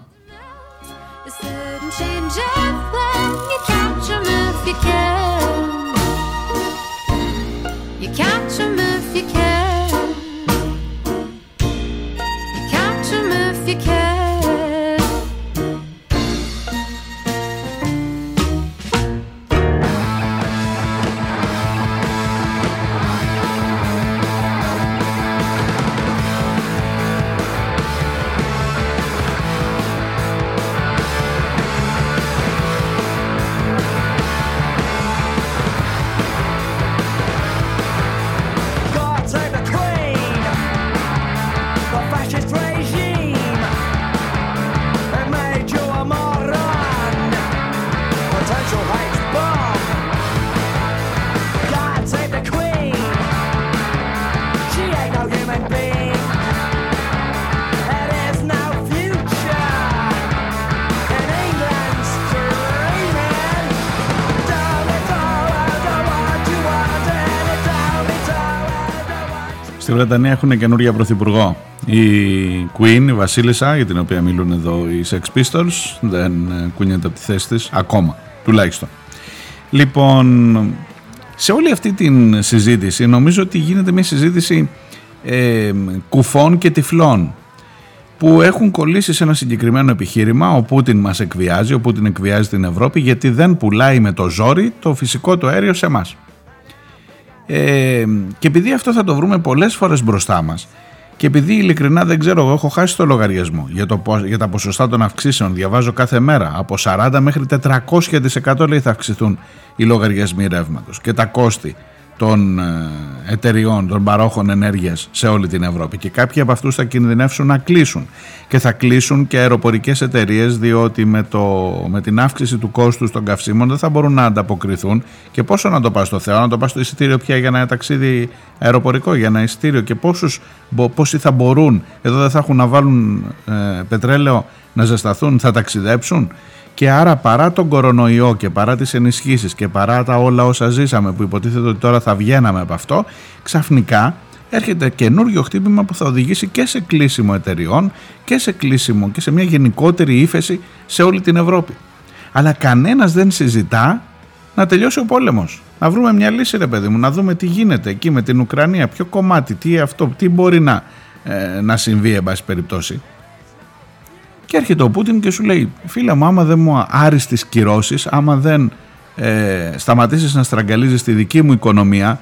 Βρετανία έχουν καινούργια πρωθυπουργό. Η Queen, η Βασίλισσα, για την οποία μιλούν εδώ οι Sex Pistols, δεν ε, κουνιέται από τη θέση της ακόμα, τουλάχιστον. Λοιπόν, σε όλη αυτή την συζήτηση νομίζω ότι γίνεται μια συζήτηση ε, κουφών και τυφλών που έχουν κολλήσει σε ένα συγκεκριμένο επιχείρημα. Ο Πούτιν μας εκβιάζει, ο Πούτιν εκβιάζει την Ευρώπη γιατί δεν πουλάει με το ζόρι το φυσικό του αέριο σε εμάς. Ε, και επειδή αυτό θα το βρούμε πολλές φορές μπροστά μας και επειδή ειλικρινά δεν ξέρω, εγώ έχω χάσει το λογαριασμό για, το, για τα ποσοστά των αυξήσεων. Διαβάζω κάθε μέρα από 40 μέχρι 400% λέει θα αυξηθούν οι λογαριασμοί ρεύματος και τα κόστη των ε, εταιριών, των παρόχων ενέργειας σε όλη την Ευρώπη. Και κάποιοι από αυτούς θα κινδυνεύσουν να κλείσουν. Και θα κλείσουν και αεροπορικές εταιρείες διότι με, το, με την αύξηση του κόστου των καυσίμων δεν θα μπορούν να ανταποκριθούν. Και πόσο να το πας στο Θεό, να το πας στο εισιτήριο πια για ένα ταξίδι αεροπορικό, για ένα εισιτήριο. Και πόσους, πόσοι θα μπορούν, εδώ δεν θα έχουν να βάλουν ε, πετρέλαιο να ζεσταθούν, θα ταξιδέψουν και άρα παρά τον κορονοϊό και παρά τις ενισχύσεις και παρά τα όλα όσα ζήσαμε που υποτίθεται ότι τώρα θα βγαίναμε από αυτό, ξαφνικά έρχεται καινούριο χτύπημα που θα οδηγήσει και σε κλείσιμο εταιριών και σε κλείσιμο και σε μια γενικότερη ύφεση σε όλη την Ευρώπη. Αλλά κανένας δεν συζητά να τελειώσει ο πόλεμος. Να βρούμε μια λύση ρε παιδί μου, να δούμε τι γίνεται εκεί με την Ουκρανία, ποιο κομμάτι, τι αυτό, τι μπορεί να, ε, να συμβεί εν πάση περιπτώσει. Και έρχεται ο Πούτιν και σου λέει φίλε μου άμα δεν μου άρεις τις κυρώσεις, άμα δεν ε, σταματήσεις να στραγγαλίζεις τη δική μου οικονομία,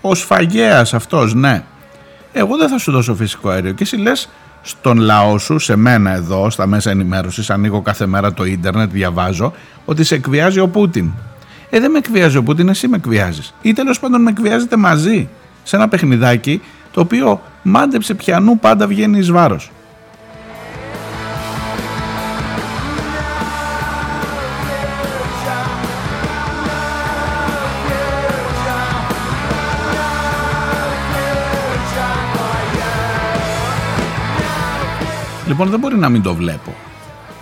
ο σφαγέας αυτός ναι, εγώ δεν θα σου δώσω φυσικό αέριο. Και εσύ λες στον λαό σου, σε μένα εδώ, στα μέσα ενημέρωσης, ανοίγω κάθε μέρα το ίντερνετ, διαβάζω, ότι σε εκβιάζει ο Πούτιν. Ε, δεν με εκβιάζει ο Πούτιν, εσύ με εκβιάζεις. Ή τέλος πάντων με εκβιάζετε μαζί, σε ένα παιχνιδάκι, το οποίο μάντεψε πιανού πάντα βγαίνει εις βάρος. Λοιπόν, δεν μπορεί να μην το βλέπω.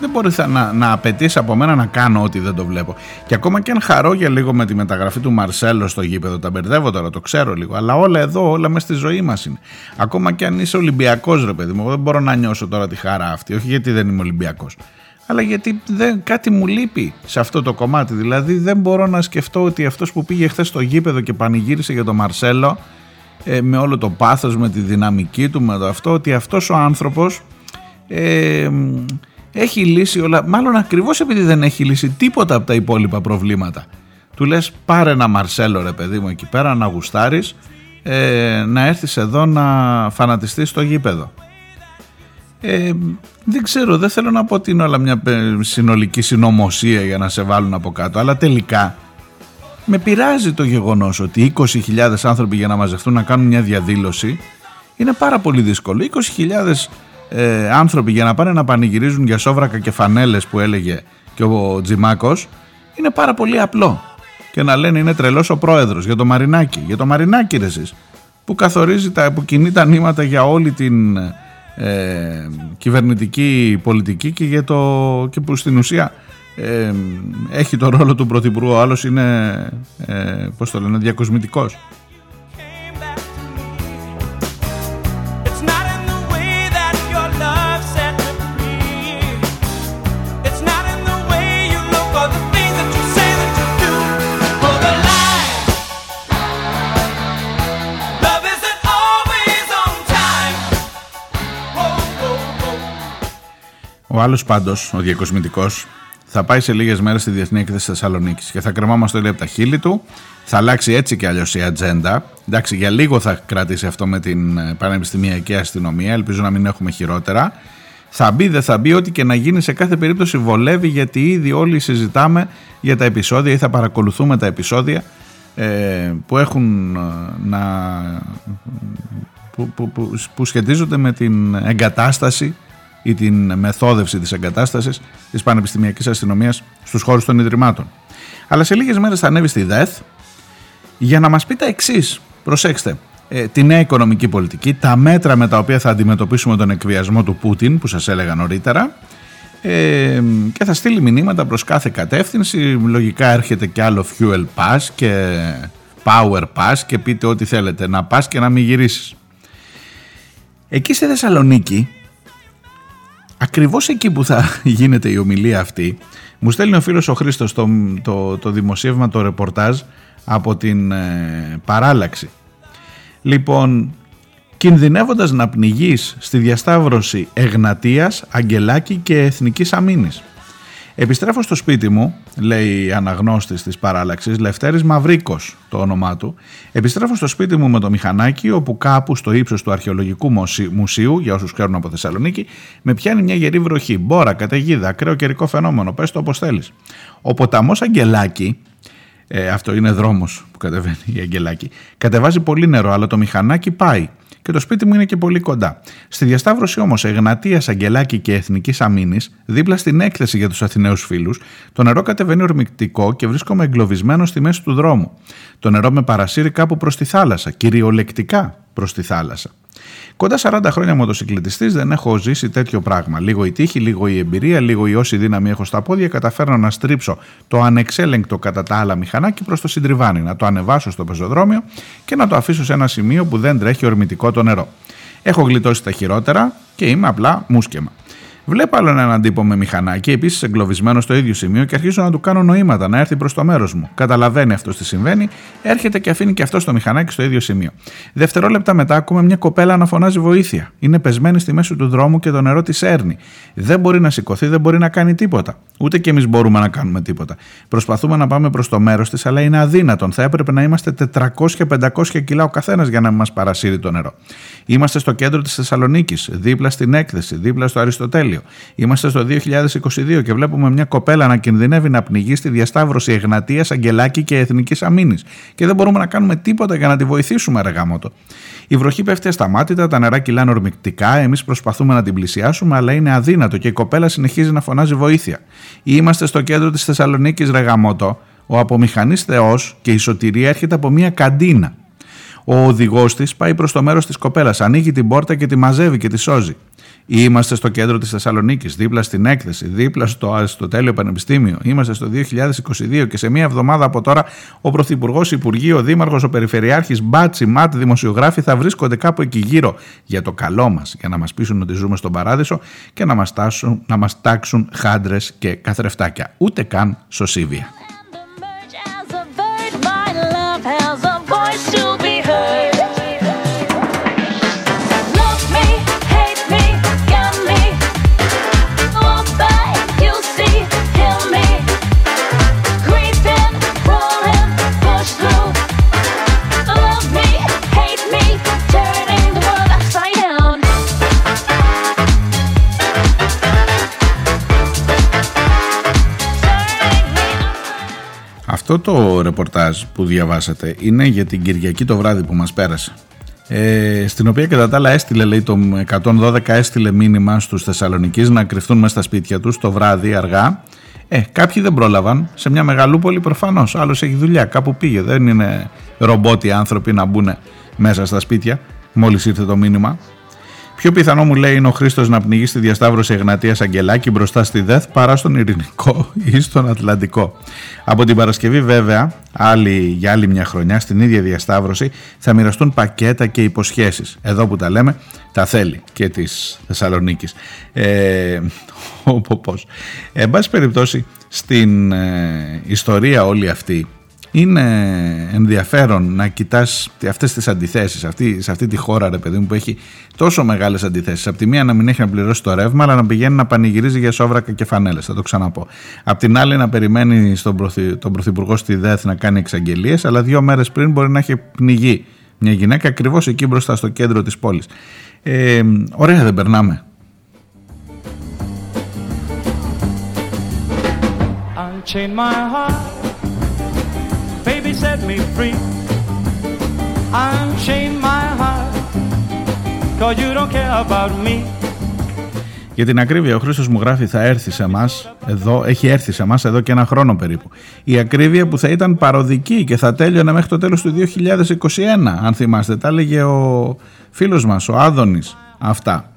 Δεν μπορεί να, να απαιτήσει από μένα να κάνω ό,τι δεν το βλέπω. Και ακόμα και αν χαρώ για λίγο με τη μεταγραφή του Μαρσέλο στο γήπεδο, τα μπερδεύω τώρα, το ξέρω λίγο. Αλλά όλα εδώ, όλα μέσα στη ζωή μας είναι. Ακόμα και αν είσαι Ολυμπιακός, ρε παιδί μου, δεν μπορώ να νιώσω τώρα τη χαρά αυτή. Όχι γιατί δεν είμαι Ολυμπιακός. Αλλά γιατί δεν, κάτι μου λείπει σε αυτό το κομμάτι. Δηλαδή δεν μπορώ να σκεφτώ ότι αυτός που πήγε χθες στο γήπεδο και πανηγύρισε για τον Μαρσέλο ε, με όλο το πάθος, με τη δυναμική του, με το αυτό, ότι αυτός ο άνθρωπος ε, έχει λύσει όλα, μάλλον ακριβώς επειδή δεν έχει λύσει τίποτα από τα υπόλοιπα προβλήματα. Του λες πάρε ένα Μαρσέλο ρε παιδί μου εκεί πέρα να γουστάρεις, ε, να έρθεις εδώ να φανατιστείς στο γήπεδο. Ε, δεν ξέρω, δεν θέλω να πω ότι είναι όλα μια συνολική συνωμοσία για να σε βάλουν από κάτω, αλλά τελικά με πειράζει το γεγονός ότι 20.000 άνθρωποι για να μαζευτούν να κάνουν μια διαδήλωση είναι πάρα πολύ δύσκολο. 20.000 ε, άνθρωποι για να πάνε να πανηγυρίζουν για σόβρακα και φανέλες που έλεγε και ο Τζιμάκος είναι πάρα πολύ απλό. Και να λένε είναι τρελός ο πρόεδρος για το Μαρινάκι. Για το Μαρινάκι ρε εσείς, που καθορίζει τα, που κινεί τα νήματα για όλη την ε, κυβερνητική πολιτική και, για το, και που στην ουσία ε, έχει το ρόλο του Πρωθυπουργού, ο άλλος είναι, ε, πώς το λένε, διακοσμητικός. Ο άλλος πάντως, ο διακοσμητικός, θα πάει σε λίγες μέρες στη Διεθνή Έκθεση Θεσσαλονίκης και θα κρεμάμαστε όλοι από τα χείλη του. Θα αλλάξει έτσι και αλλιώς η ατζέντα. Εντάξει, για λίγο θα κρατήσει αυτό με την ε, πανεπιστημιακή αστυνομία. Ελπίζω να μην έχουμε χειρότερα. Θα μπει, δεν θα μπει, ό,τι και να γίνει σε κάθε περίπτωση βολεύει γιατί ήδη όλοι συζητάμε για τα επεισόδια ή θα παρακολουθούμε τα επεισόδια ε, που έχουν ε, να. Που, που, που, που σχετίζονται με την εγκατάσταση ή την μεθόδευση της εγκατάστασης της Πανεπιστημιακής Αστυνομίας στους χώρους των Ιδρυμάτων. Αλλά σε λίγες μέρες θα ανέβει στη ΔΕΘ για να μας πει τα εξής. Προσέξτε, ε, τη νέα οικονομική πολιτική, τα μέτρα με τα οποία θα αντιμετωπίσουμε τον εκβιασμό του Πούτιν που σας έλεγα νωρίτερα ε, και θα στείλει μηνύματα προς κάθε κατεύθυνση. Λογικά έρχεται και άλλο fuel pass και power pass και πείτε ό,τι θέλετε να πας και να μην γυρίσεις. Εκεί στη Θεσσαλονίκη ακριβώς εκεί που θα [LAUGHS] γίνεται η ομιλία αυτή μου στέλνει ο φίλος ο Χρήστος το, το, το δημοσίευμα, το ρεπορτάζ από την ε, παράλαξη. Λοιπόν, κινδυνεύοντας να πνιγείς στη διασταύρωση Εγνατίας, Αγγελάκη και Εθνικής Αμήνης. Επιστρέφω στο σπίτι μου, λέει η αναγνώστης της παράλλαξη, Λευτέρης Μαυρίκος το όνομά του. Επιστρέφω στο σπίτι μου με το μηχανάκι, όπου κάπου στο ύψος του αρχαιολογικού μουσείου, για όσους ξέρουν από Θεσσαλονίκη, με πιάνει μια γερή βροχή. Μπόρα, καταιγίδα, ακραίο καιρικό φαινόμενο. Πες το όπως θέλεις. Ο ποταμός Αγγελάκη, ε, αυτό είναι δρόμος που κατεβαίνει η Αγγελάκη, κατεβάζει πολύ νερό, αλλά το μηχανάκι πάει και το σπίτι μου είναι και πολύ κοντά. Στη διασταύρωση όμως Εγνατίας, Αγγελάκη και Εθνικής Αμήνης, δίπλα στην έκθεση για τους Αθηναίους φίλους, το νερό κατεβαίνει ορμηκτικό και βρίσκομαι εγκλωβισμένο στη μέση του δρόμου. Το νερό με παρασύρει κάπου προς τη θάλασσα, κυριολεκτικά προς τη θάλασσα. Κοντά 40 χρόνια μοτοσυκλετιστής δεν έχω ζήσει τέτοιο πράγμα. Λίγο η τύχη, λίγο η εμπειρία, λίγο η όση δύναμη έχω στα πόδια. Καταφέρνω να στρίψω το ανεξέλεγκτο κατά τα άλλα μηχανάκι προς το συντριβάνι, να το ανεβάσω στο πεζοδρόμιο και να το αφήσω σε ένα σημείο που δεν τρέχει ορμητικό το νερό. Έχω γλιτώσει τα χειρότερα και είμαι απλά μουσκεμα. Βλέπω άλλον έναν τύπο με μηχανάκι, επίσης εγκλωβισμένο στο ίδιο σημείο και αρχίζω να του κάνω νοήματα να έρθει προς το μέρος μου. Καταλαβαίνει αυτός τι συμβαίνει, έρχεται και αφήνει και αυτός το μηχανάκι στο ίδιο σημείο. Δευτερόλεπτα μετά ακούμε μια κοπέλα να φωνάζει βοήθεια. Είναι πεσμένη στη μέση του δρόμου και το νερό της έρνει. Δεν μπορεί να σηκωθεί, δεν μπορεί να κάνει τίποτα. Ούτε και εμείς μπορούμε να κάνουμε τίποτα. Προσπαθούμε να πάμε προς το μέρος της, αλλά είναι αδύνατον. Θα έπρεπε να είμαστε 400-500 κιλά ο καθένας για να μας παρασύρει το νερό. Είμαστε στο κέντρο της Θεσσαλονίκης, δίπλα στην έκθεση, δίπλα στο Αριστοτέλειο. Είμαστε στο 2022 και βλέπουμε μια κοπέλα να κινδυνεύει να πνιγεί στη διασταύρωση Εγνατίας, Αγγελάκη και Εθνικής Αμήνης. Και δεν μπορούμε να κάνουμε τίποτα για να τη βοηθήσουμε, αργάμωτο. Η βροχή πέφτει ασταμάτητα, τα νερά κυλάνε ορμηκτικά, εμείς προσπαθούμε να την πλησιάσουμε, αλλά είναι αδύνατο και η κοπέλα συνεχίζει να φωνάζει βοήθεια. Είμαστε στο κέντρο της Θεσσαλονίκης, Ρεγαμότο. Ο απομηχανής Θεός και η σωτηρία έρχεται από μια καντίνα. Ο οδηγός της πάει προς το μέρος της κοπέλας, ανοίγει την πόρτα και τη μαζεύει και τη σώζει. Είμαστε στο κέντρο της Θεσσαλονίκης, δίπλα στην έκθεση, δίπλα στο, στο τέλειο πανεπιστήμιο. Είμαστε στο 2022 και σε μία εβδομάδα από τώρα ο Πρωθυπουργός, Υπουργείο, ο Δήμαρχος, ο Περιφερειάρχης, μπάτσι, ΜΑΤ, δημοσιογράφοι θα βρίσκονται κάπου εκεί γύρω για το καλό μας, για να μας πείσουν ότι ζούμε στον παράδεισο και να μας τάξουν, τάξουν χάντρες και καθρεφτάκια. Ούτε καν σωσίβια. Αυτό το ρεπορτάζ που διαβάσατε είναι για την Κυριακή το βράδυ που μας πέρασε. Ε, στην οποία κατά τα άλλα έστειλε, λέει το 112 έστειλε μήνυμα στους Θεσσαλονικείς να κρυφτούν μέσα στα σπίτια τους το βράδυ αργά. Ε, κάποιοι δεν πρόλαβαν, σε μια μεγαλούπολη προφανώς, άλλος έχει δουλειά, κάπου πήγε, δεν είναι ρομπότοι άνθρωποι να μπουν μέσα στα σπίτια μόλις ήρθε το μήνυμα. Πιο πιθανό μου λέει είναι ο Χρήστος να πνιγεί στη διασταύρωση Εγνατίας Αγγελάκη μπροστά στη ΔΕΘ παρά στον Ειρηνικό [LAUGHS] ή στον Ατλαντικό. Από την Παρασκευή, βέβαια, άλλη, για άλλη μια χρονιά, στην ίδια διασταύρωση θα μοιραστούν πακέτα και υποσχέσεις. Εδώ που τα λέμε, τα θέλει και της Θεσσαλονίκης. Ε, [LAUGHS] Πώ. Εν πάση περιπτώσει, στην ε, ιστορία όλη αυτή είναι ενδιαφέρον να κοιτάς αυτές τις αντιθέσεις αυτή, σε αυτή τη χώρα ρε παιδί μου που έχει τόσο μεγάλες αντιθέσεις. Από τη μία να μην έχει να πληρώσει το ρεύμα αλλά να πηγαίνει να πανηγυρίζει για σόβρακα και φανέλες θα το ξαναπώ. Από την άλλη να περιμένει στον πρωθυ, τον Πρωθυπουργό στη ΔΕΘ να κάνει εξαγγελίες, αλλά δύο μέρες πριν μπορεί να έχει πνιγεί μια γυναίκα ακριβώς εκεί μπροστά στο κέντρο της πόλης. Ε, ωραία δεν περνάμε. My heart baby set me free. Unchain my heart, cause you don't care about me. Για την ακρίβεια, ο Χρήστος μου γράφει θα έρθει σε μας, εδώ, έχει έρθει σε μας εδώ και ένα χρόνο περίπου. Η ακρίβεια που θα ήταν παροδική και θα τέλειωνε μέχρι το τέλος του 2021, αν θυμάστε. Τα έλεγε ο φίλος μας, ο Άδωνης, αυτά.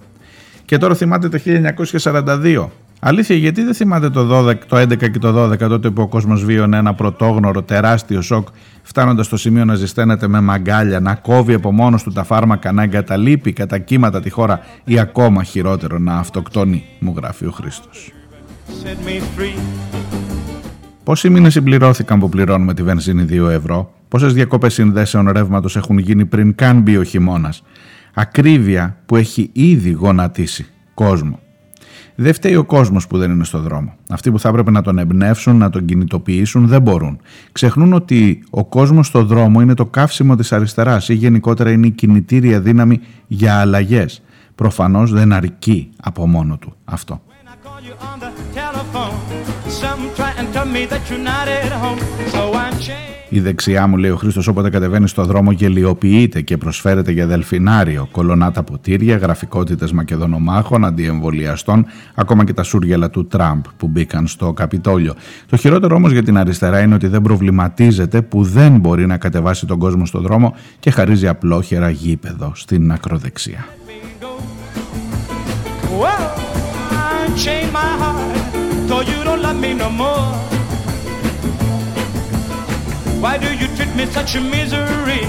Και τώρα θυμάται το 1942 Αλήθεια, γιατί δεν θυμάται το, 12, το 11 και το 12 τότε που ο κόσμος βίωνε ένα πρωτόγνωρο τεράστιο σοκ φτάνοντας στο σημείο να ζεσταίνεται με μαγκάλια, να κόβει από μόνος του τα φάρμακα, να εγκαταλείπει κατά κύματα τη χώρα ή ακόμα χειρότερο να αυτοκτονεί, μου γράφει ο Χρήστος. Πόσοι μήνες συμπληρώθηκαν που πληρώνουμε τη βενζίνη 2 ευρώ, πόσες διακοπές συνδέσεων ρεύματος έχουν γίνει πριν καν μπει ο χειμώνας; Ακρίβεια που έχει ήδη γονατίσει κόσμο. Δεν φταίει ο κόσμος που δεν είναι στο δρόμο. Αυτοί που θα έπρεπε να τον εμπνεύσουν, να τον κινητοποιήσουν, δεν μπορούν. Ξεχνούν ότι ο κόσμος στο δρόμο είναι το καύσιμο της αριστεράς ή γενικότερα είναι η κινητήρια δύναμη για αλλαγές. Προφανώς δεν αρκεί από μόνο του αυτό. Η δεξιά μου, λέει ο Χρήστος, όποτε κατεβαίνει στο δρόμο γελιοποιείται και προσφέρεται για δελφινάριο, κολονάτα ποτήρια, γραφικότητες μακεδονομάχων, αντιεμβολιαστών, ακόμα και τα σούργελα του Τραμπ που μπήκαν στο Καπιτόλιο. Το χειρότερο όμως για την αριστερά είναι ότι δεν προβληματίζεται που δεν μπορεί να κατεβάσει τον κόσμο στο δρόμο και χαρίζει απλόχερα γήπεδο στην ακροδεξιά. Why do you treat me such a misery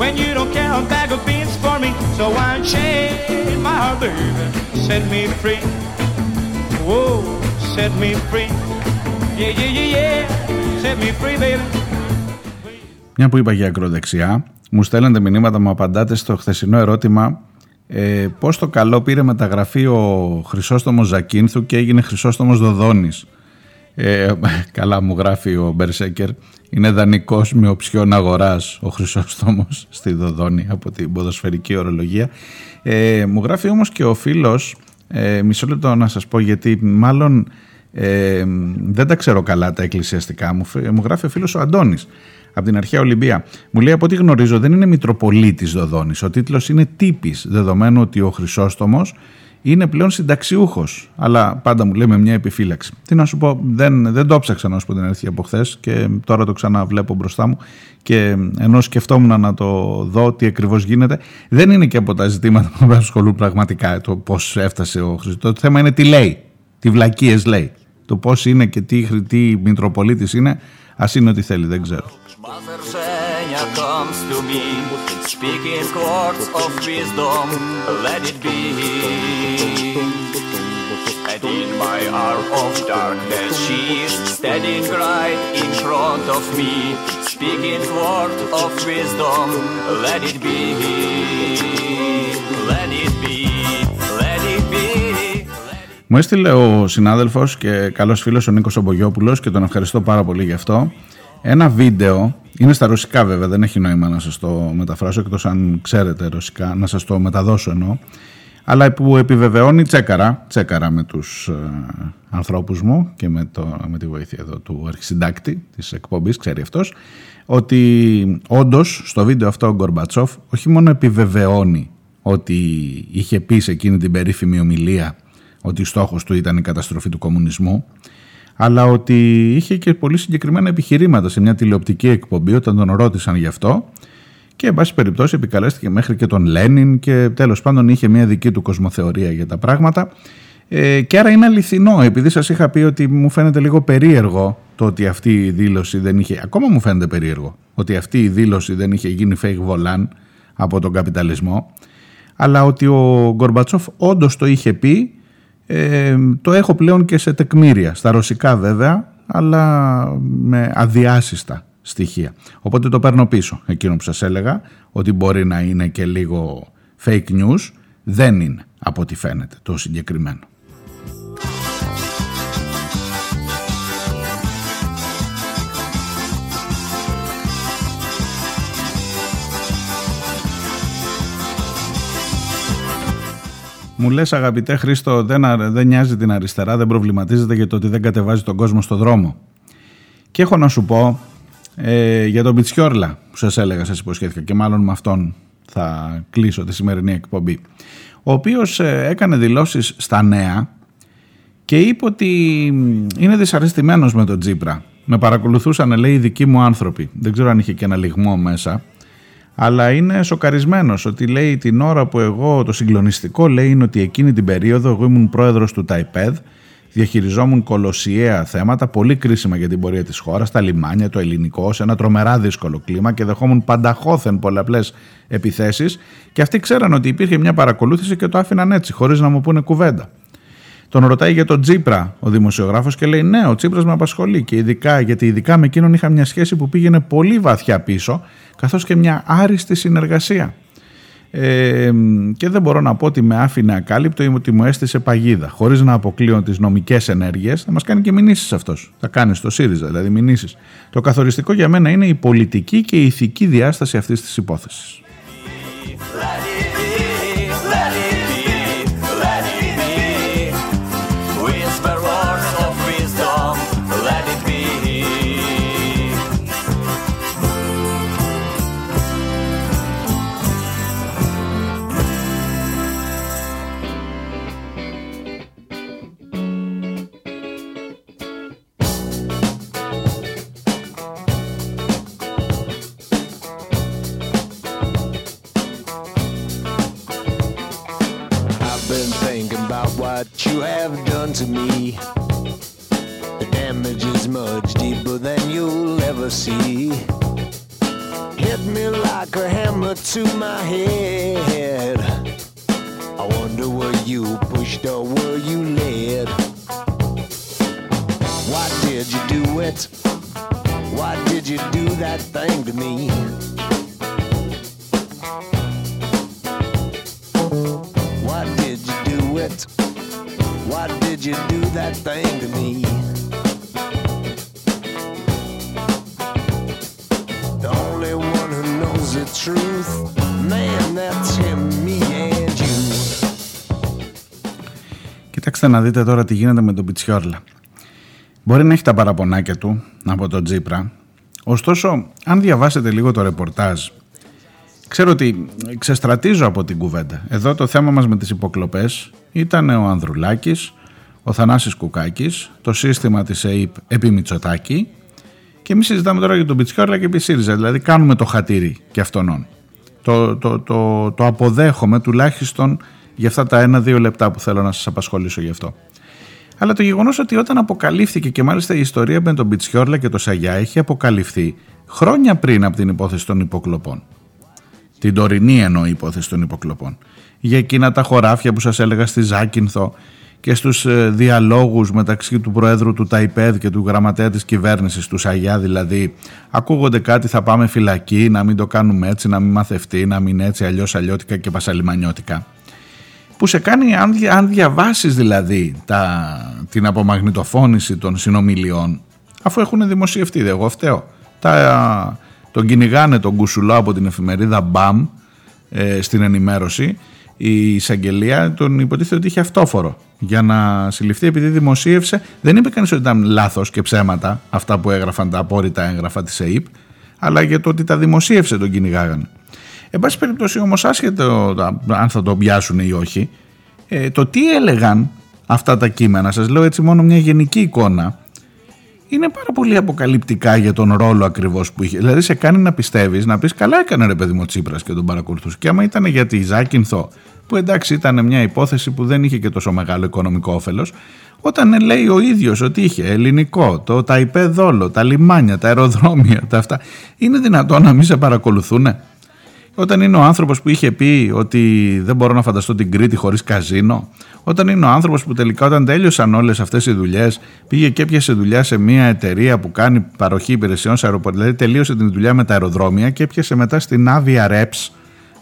when you don't care a bag of beans for me? So unchain my heart, baby, set me free. Whoa, set me free. Yeah, yeah, yeah, yeah, set me free, baby. Μια που είπα για ακροδεξιά, μου στέλνετε μηνύματα, μου απαντάτε στο χθεσινό ερώτημα ε, πώς το καλό πήρε μεταγραφή ο Χρυσόστομος Ζακίνθου και έγινε Χρυσόστομος Δοδόνης. Ε, [LAUGHS] καλά μου γράφει ο Μπερσέκερ είναι δανεικός με οψιόν αγοράς ο Χρυσόστομος στη Δοδόνη από την ποδοσφαιρική ορολογία ε, μου γράφει όμως και ο φίλος ε, μισό λεπτό να σας πω γιατί μάλλον ε, δεν τα ξέρω καλά τα εκκλησιαστικά. Μου, μου γράφει ο φίλος ο Αντώνης από την αρχαία Ολυμπία. Μου λέει από ό,τι γνωρίζω δεν είναι Μητροπολίτης Δοδόνης. Ο τίτλος είναι τύπης δεδομένου ότι ο Χρυσόστομος είναι πλέον συνταξιούχος. Αλλά πάντα μου λέει με μια επιφύλαξη. Τι να σου πω, δεν, δεν το ψάξα να σου πω την αλήθεια από χθες και τώρα το ξαναβλέπω μπροστά μου. Και ενώ σκεφτόμουν να το δω τι ακριβώς γίνεται, δεν είναι και από τα ζητήματα που με ασχολούν πραγματικά το πώς έφτασε ο Χριστό. Το θέμα είναι τι λέει, τι βλακίες λέει. Το πώς είναι και τι, τι Μητροπολίτης είναι, ας είναι ό,τι θέλει, δεν ξέρω. Comes to me, speaking words of wisdom, let it be. And in my hour of darkness, she is standing right in front of me, speaking words of wisdom, let it be. Let it be. Let it be. Μου έστειλε ο συνάδελφος και καλός φίλος ο Νίκος Ομπογιόπουλος και τον ευχαριστώ πάρα πολύ γι' αυτό ένα βίντεο, είναι στα ρωσικά βέβαια, δεν έχει νόημα να σας το μεταφράσω εκτός αν ξέρετε ρωσικά, να σας το μεταδώσω εννοώ, αλλά που επιβεβαιώνει τσέκαρα, τσέκαρα με τους ε, ανθρώπους μου και με, το, με τη βοήθεια εδώ του αρχισυντάκτη της εκπομπής, ξέρει αυτός, ότι όντως στο βίντεο αυτό ο Γκορμπατσόφ όχι μόνο επιβεβαιώνει ότι είχε πει σε εκείνη την περίφημη ομιλία ότι στόχος του ήταν η καταστροφή του κομμουνισμού, αλλά ότι είχε και πολύ συγκεκριμένα επιχειρήματα σε μια τηλεοπτική εκπομπή όταν τον ρώτησαν γι' αυτό. Και εν πάση περιπτώσει επικαλέστηκε μέχρι και τον Λένιν και τέλος πάντων είχε μια δική του κοσμοθεωρία για τα πράγματα. Ε, και άρα είναι αληθινό επειδή σας είχα πει ότι μου φαίνεται λίγο περίεργο το ότι αυτή η δήλωση δεν είχε, ακόμα μου φαίνεται περίεργο ότι αυτή η δήλωση δεν είχε γίνει fake volan από τον καπιταλισμό αλλά ότι ο Γκορμπατσόφ όντως το είχε πει ε, το έχω πλέον και σε τεκμήρια, στα ρωσικά βέβαια, αλλά με αδιάσυστα στοιχεία. Οπότε το παίρνω πίσω, εκείνο που σας έλεγα, ότι μπορεί να είναι και λίγο fake news, δεν είναι από ό,τι φαίνεται το συγκεκριμένο. Μου λες αγαπητέ Χρήστο δεν, δεν νοιάζει την αριστερά, δεν προβληματίζεται για το ότι δεν κατεβάζει τον κόσμο στο δρόμο. Και έχω να σου πω ε, για τον Πιτσιόρλα που σας έλεγα, σας υποσχέθηκα και μάλλον με αυτόν θα κλείσω τη σημερινή εκπομπή. Ο οποίος ε, έκανε δηλώσεις στα νέα και είπε ότι είναι δυσαρεστημένος με τον Τζίπρα. Με παρακολουθούσαν λέει οι δικοί μου άνθρωποι. Δεν ξέρω αν είχε και ένα λιγμό μέσα αλλά είναι σοκαρισμένος ότι λέει την ώρα που εγώ το συγκλονιστικό λέει είναι ότι εκείνη την περίοδο εγώ ήμουν πρόεδρος του ΤΑΙΠΕΔ διαχειριζόμουν κολοσιαία θέματα πολύ κρίσιμα για την πορεία της χώρας, τα λιμάνια, το ελληνικό, σε ένα τρομερά δύσκολο κλίμα και δεχόμουν πανταχώθεν πολλαπλές επιθέσεις και αυτοί ξέραν ότι υπήρχε μια παρακολούθηση και το άφηναν έτσι χωρίς να μου πούνε κουβέντα. Τον ρωτάει για τον Τσίπρα ο δημοσιογράφος και λέει ναι ο Τσίπρας με απασχολεί και ειδικά, γιατί ειδικά με εκείνον είχα μια σχέση που πήγαινε πολύ βαθιά πίσω καθώς και μια άριστη συνεργασία. Ε, και δεν μπορώ να πω ότι με άφηνε ακάλυπτο ή ότι μου έστησε παγίδα. Χωρίς να αποκλείω τις νομικές ενέργειες, θα μας κάνει και μηνύσεις αυτός. Θα κάνει στο ΣΥΡΙΖΑ, δηλαδή μηνύσεις. Το καθοριστικό για μένα είναι η πολιτική και η ηθική διάσταση αυτής της υπόθεσης. Κοιτάξτε να δείτε τώρα τι γίνεται με τον Πιτσιόρλα. Μπορεί να έχει τα παραπονάκια του από τον Τζίπρα, ωστόσο αν διαβάσετε λίγο το ρεπορτάζ Ξέρω ότι ξεστρατίζω από την κουβέντα. Εδώ το θέμα μας με τις υποκλοπές ήταν ο Ανδρουλάκης, ο Θανάσης Κουκάκης, το σύστημα της ΕΕΠ επί Μητσοτάκη και εμείς συζητάμε τώρα για τον Πιτσιόρλα και επί ΣΥΡΙΖΑ, δηλαδή κάνουμε το χατήρι και αυτόν. Το, το, το, το αποδέχομαι τουλάχιστον για αυτά τα ένα-δύο λεπτά που θέλω να σας απασχολήσω γι' αυτό. Αλλά το γεγονός ότι όταν αποκαλύφθηκε και μάλιστα η ιστορία με τον Πιτσιόρλα και το Σαγιά έχει αποκαλυφθεί χρόνια πριν από την υπόθεση των υποκλοπών την τωρινή εννοώ υπόθεση των υποκλοπών. Για εκείνα τα χωράφια που σας έλεγα στη Ζάκυνθο και στους ε, διαλόγους μεταξύ του Προέδρου του ΤΑΙΠΕΔ και του Γραμματέα της Κυβέρνησης του Σαγιά δηλαδή ακούγονται κάτι θα πάμε φυλακή, να μην το κάνουμε έτσι, να μην μαθευτεί, να μην έτσι αλλιώς αλλιώτικα και πασαλιμανιώτικα που σε κάνει αν, αν διαβάσεις δηλαδή τα, την απομαγνητοφώνηση των συνομιλιών αφού έχουν δημοσιευτεί, εγώ φταίω τα, τον κυνηγάνε τον Κουσουλό από την εφημερίδα BAM ε, στην ενημέρωση η εισαγγελία τον υποτίθεται ότι είχε αυτόφορο για να συλληφθεί επειδή δημοσίευσε. Δεν είπε κανείς ότι ήταν λάθος και ψέματα αυτά που έγραφαν τα απόρριτα έγγραφα της ΕΕΠ, αλλά για το ότι τα δημοσίευσε τον κυνηγάγανε. Εν πάση περιπτώσει όμως, άσχετο αν θα το πιάσουν ή όχι, ε, το τι έλεγαν αυτά τα κείμενα, σας λέω έτσι μόνο μια γενική εικόνα, είναι πάρα πολύ αποκαλυπτικά για τον ρόλο ακριβώς που είχε. Δηλαδή σε κάνει να πιστεύεις, να πεις καλά έκανε ρε παιδί μου Τσίπρας και τον παρακολουθούσε. Και άμα ήταν για τη Ζάκυνθο, που εντάξει ήταν μια υπόθεση που δεν είχε και τόσο μεγάλο οικονομικό όφελος, όταν λέει ο ίδιος ότι είχε ελληνικό, το, τα υπέδόλο, τα λιμάνια, τα αεροδρόμια, τα αυτά, είναι δυνατόν να μην σε παρακολουθούν. Όταν είναι ο άνθρωπος που είχε πει ότι δεν μπορώ να φανταστώ την Κρήτη χωρίς καζίνο, όταν είναι ο άνθρωπος που τελικά όταν τέλειωσαν όλες αυτές οι δουλειές πήγε και έπιασε δουλειά σε μια εταιρεία που κάνει παροχή υπηρεσιών σε αεροπορία, δηλαδή τελείωσε την δουλειά με τα αεροδρόμια και έπιασε μετά στην Avia Reps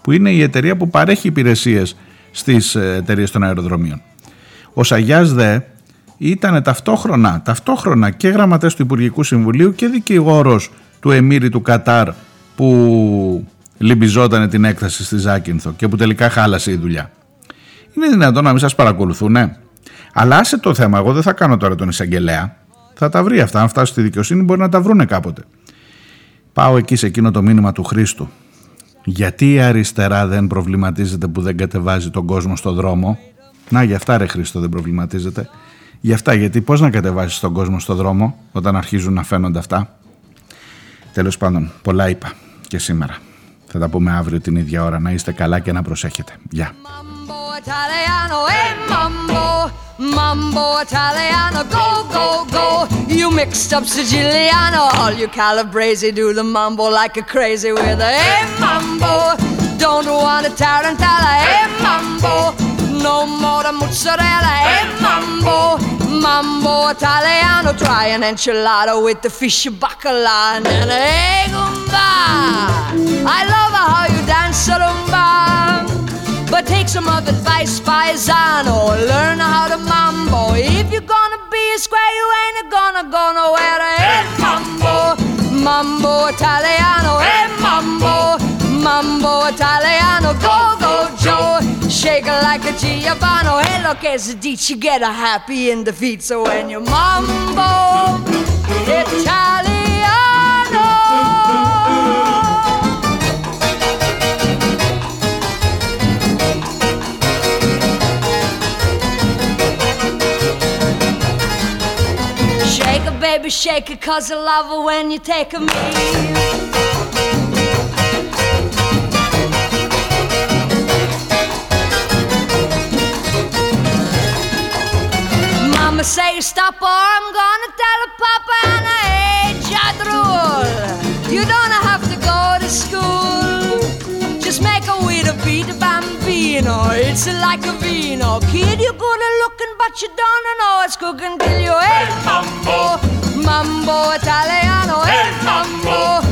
που είναι η εταιρεία που παρέχει υπηρεσίες στις ε, εταιρείες των αεροδρομίων. Ο Σαγιάς δε ήταν ταυτόχρονα, ταυτόχρονα και γραμματέας του Υπουργικού Συμβουλίου και δικηγόρος του Εμμύρη του Κατάρ που λυμπιζόταν την έκταση στη Ζάκυνθο και που τελικά χάλασε η δουλειά. Είναι δυνατόν να μην σας παρακολουθούν, ναι. Αλλά άσε το θέμα, εγώ δεν θα κάνω τώρα τον εισαγγελέα. Θα τα βρει αυτά. Αν φτάσει στη δικαιοσύνη, μπορεί να τα βρούνε κάποτε. Πάω εκεί σε εκείνο το μήνυμα του Χρήστου. Γιατί η αριστερά δεν προβληματίζεται που δεν κατεβάζει τον κόσμο στο δρόμο; Να, γι' αυτά ρε Χρήστο δεν προβληματίζεται. Γι' αυτά, γιατί πώς να κατεβάσεις τον κόσμο στο δρόμο όταν αρχίζουν να φαίνονται αυτά; Τέλος πάντων, πολλά είπα και σήμερα. Θα τα πούμε αύριο την ίδια ώρα. Να είστε καλά και να προσέχετε. Γεια. Italiano e mambo, mambo Italiano, go, go, go. You mixed up Siciliano, all you Calabrese do the mambo like a crazy with a hey mambo. Don't want a tarantella, hey mambo. No more the mozzarella, hey mambo. Mambo Italiano, try an enchilada with the fish bacala and a hey gumba. I love how you dance rumba. But take some of advice, paisano. Learn how to mambo. If you're gonna be a square, you ain't gonna go nowhere. Hey, mambo, mambo Italiano. Hey, mambo, mambo Italiano. Like a Giovanni. Hey, look, as a get a happy in the feet. So when you mambo Italiano. Shake it, baby, shake it, cause I love it when you take a me. Mama say stop or I'm gonna tell a papa and I hate your drool. You don't have to go to school. Just make a way to beat a bambino. It's like a vino. Kid, you're good at looking, but you don't know it's cooking till you hey mambo, mambo Italiano, hey mambo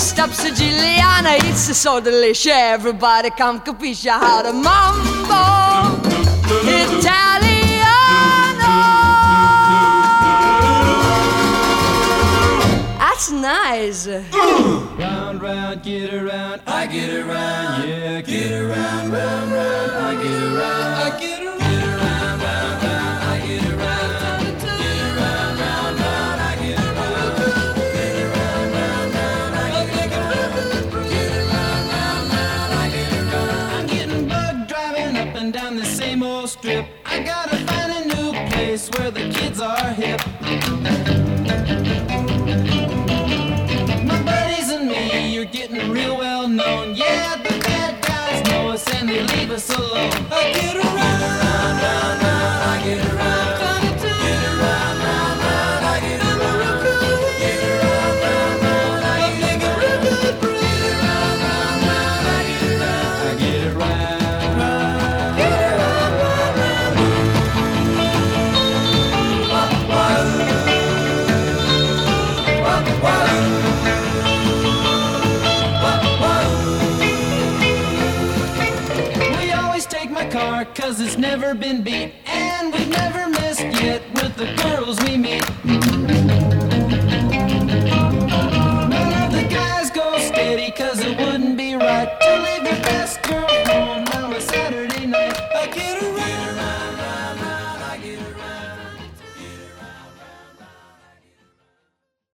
Up Siciliana, it's so delicious. Everybody come capisce how to mambo Italiano. That's nice. Round, round, get around, I get around, yeah, get around, round, round, the kids are hip. My buddies and me, you're getting real well known. Yeah, the bad guys know us and they leave us alone. Never been beat. And we've never missed yet with the girls we meet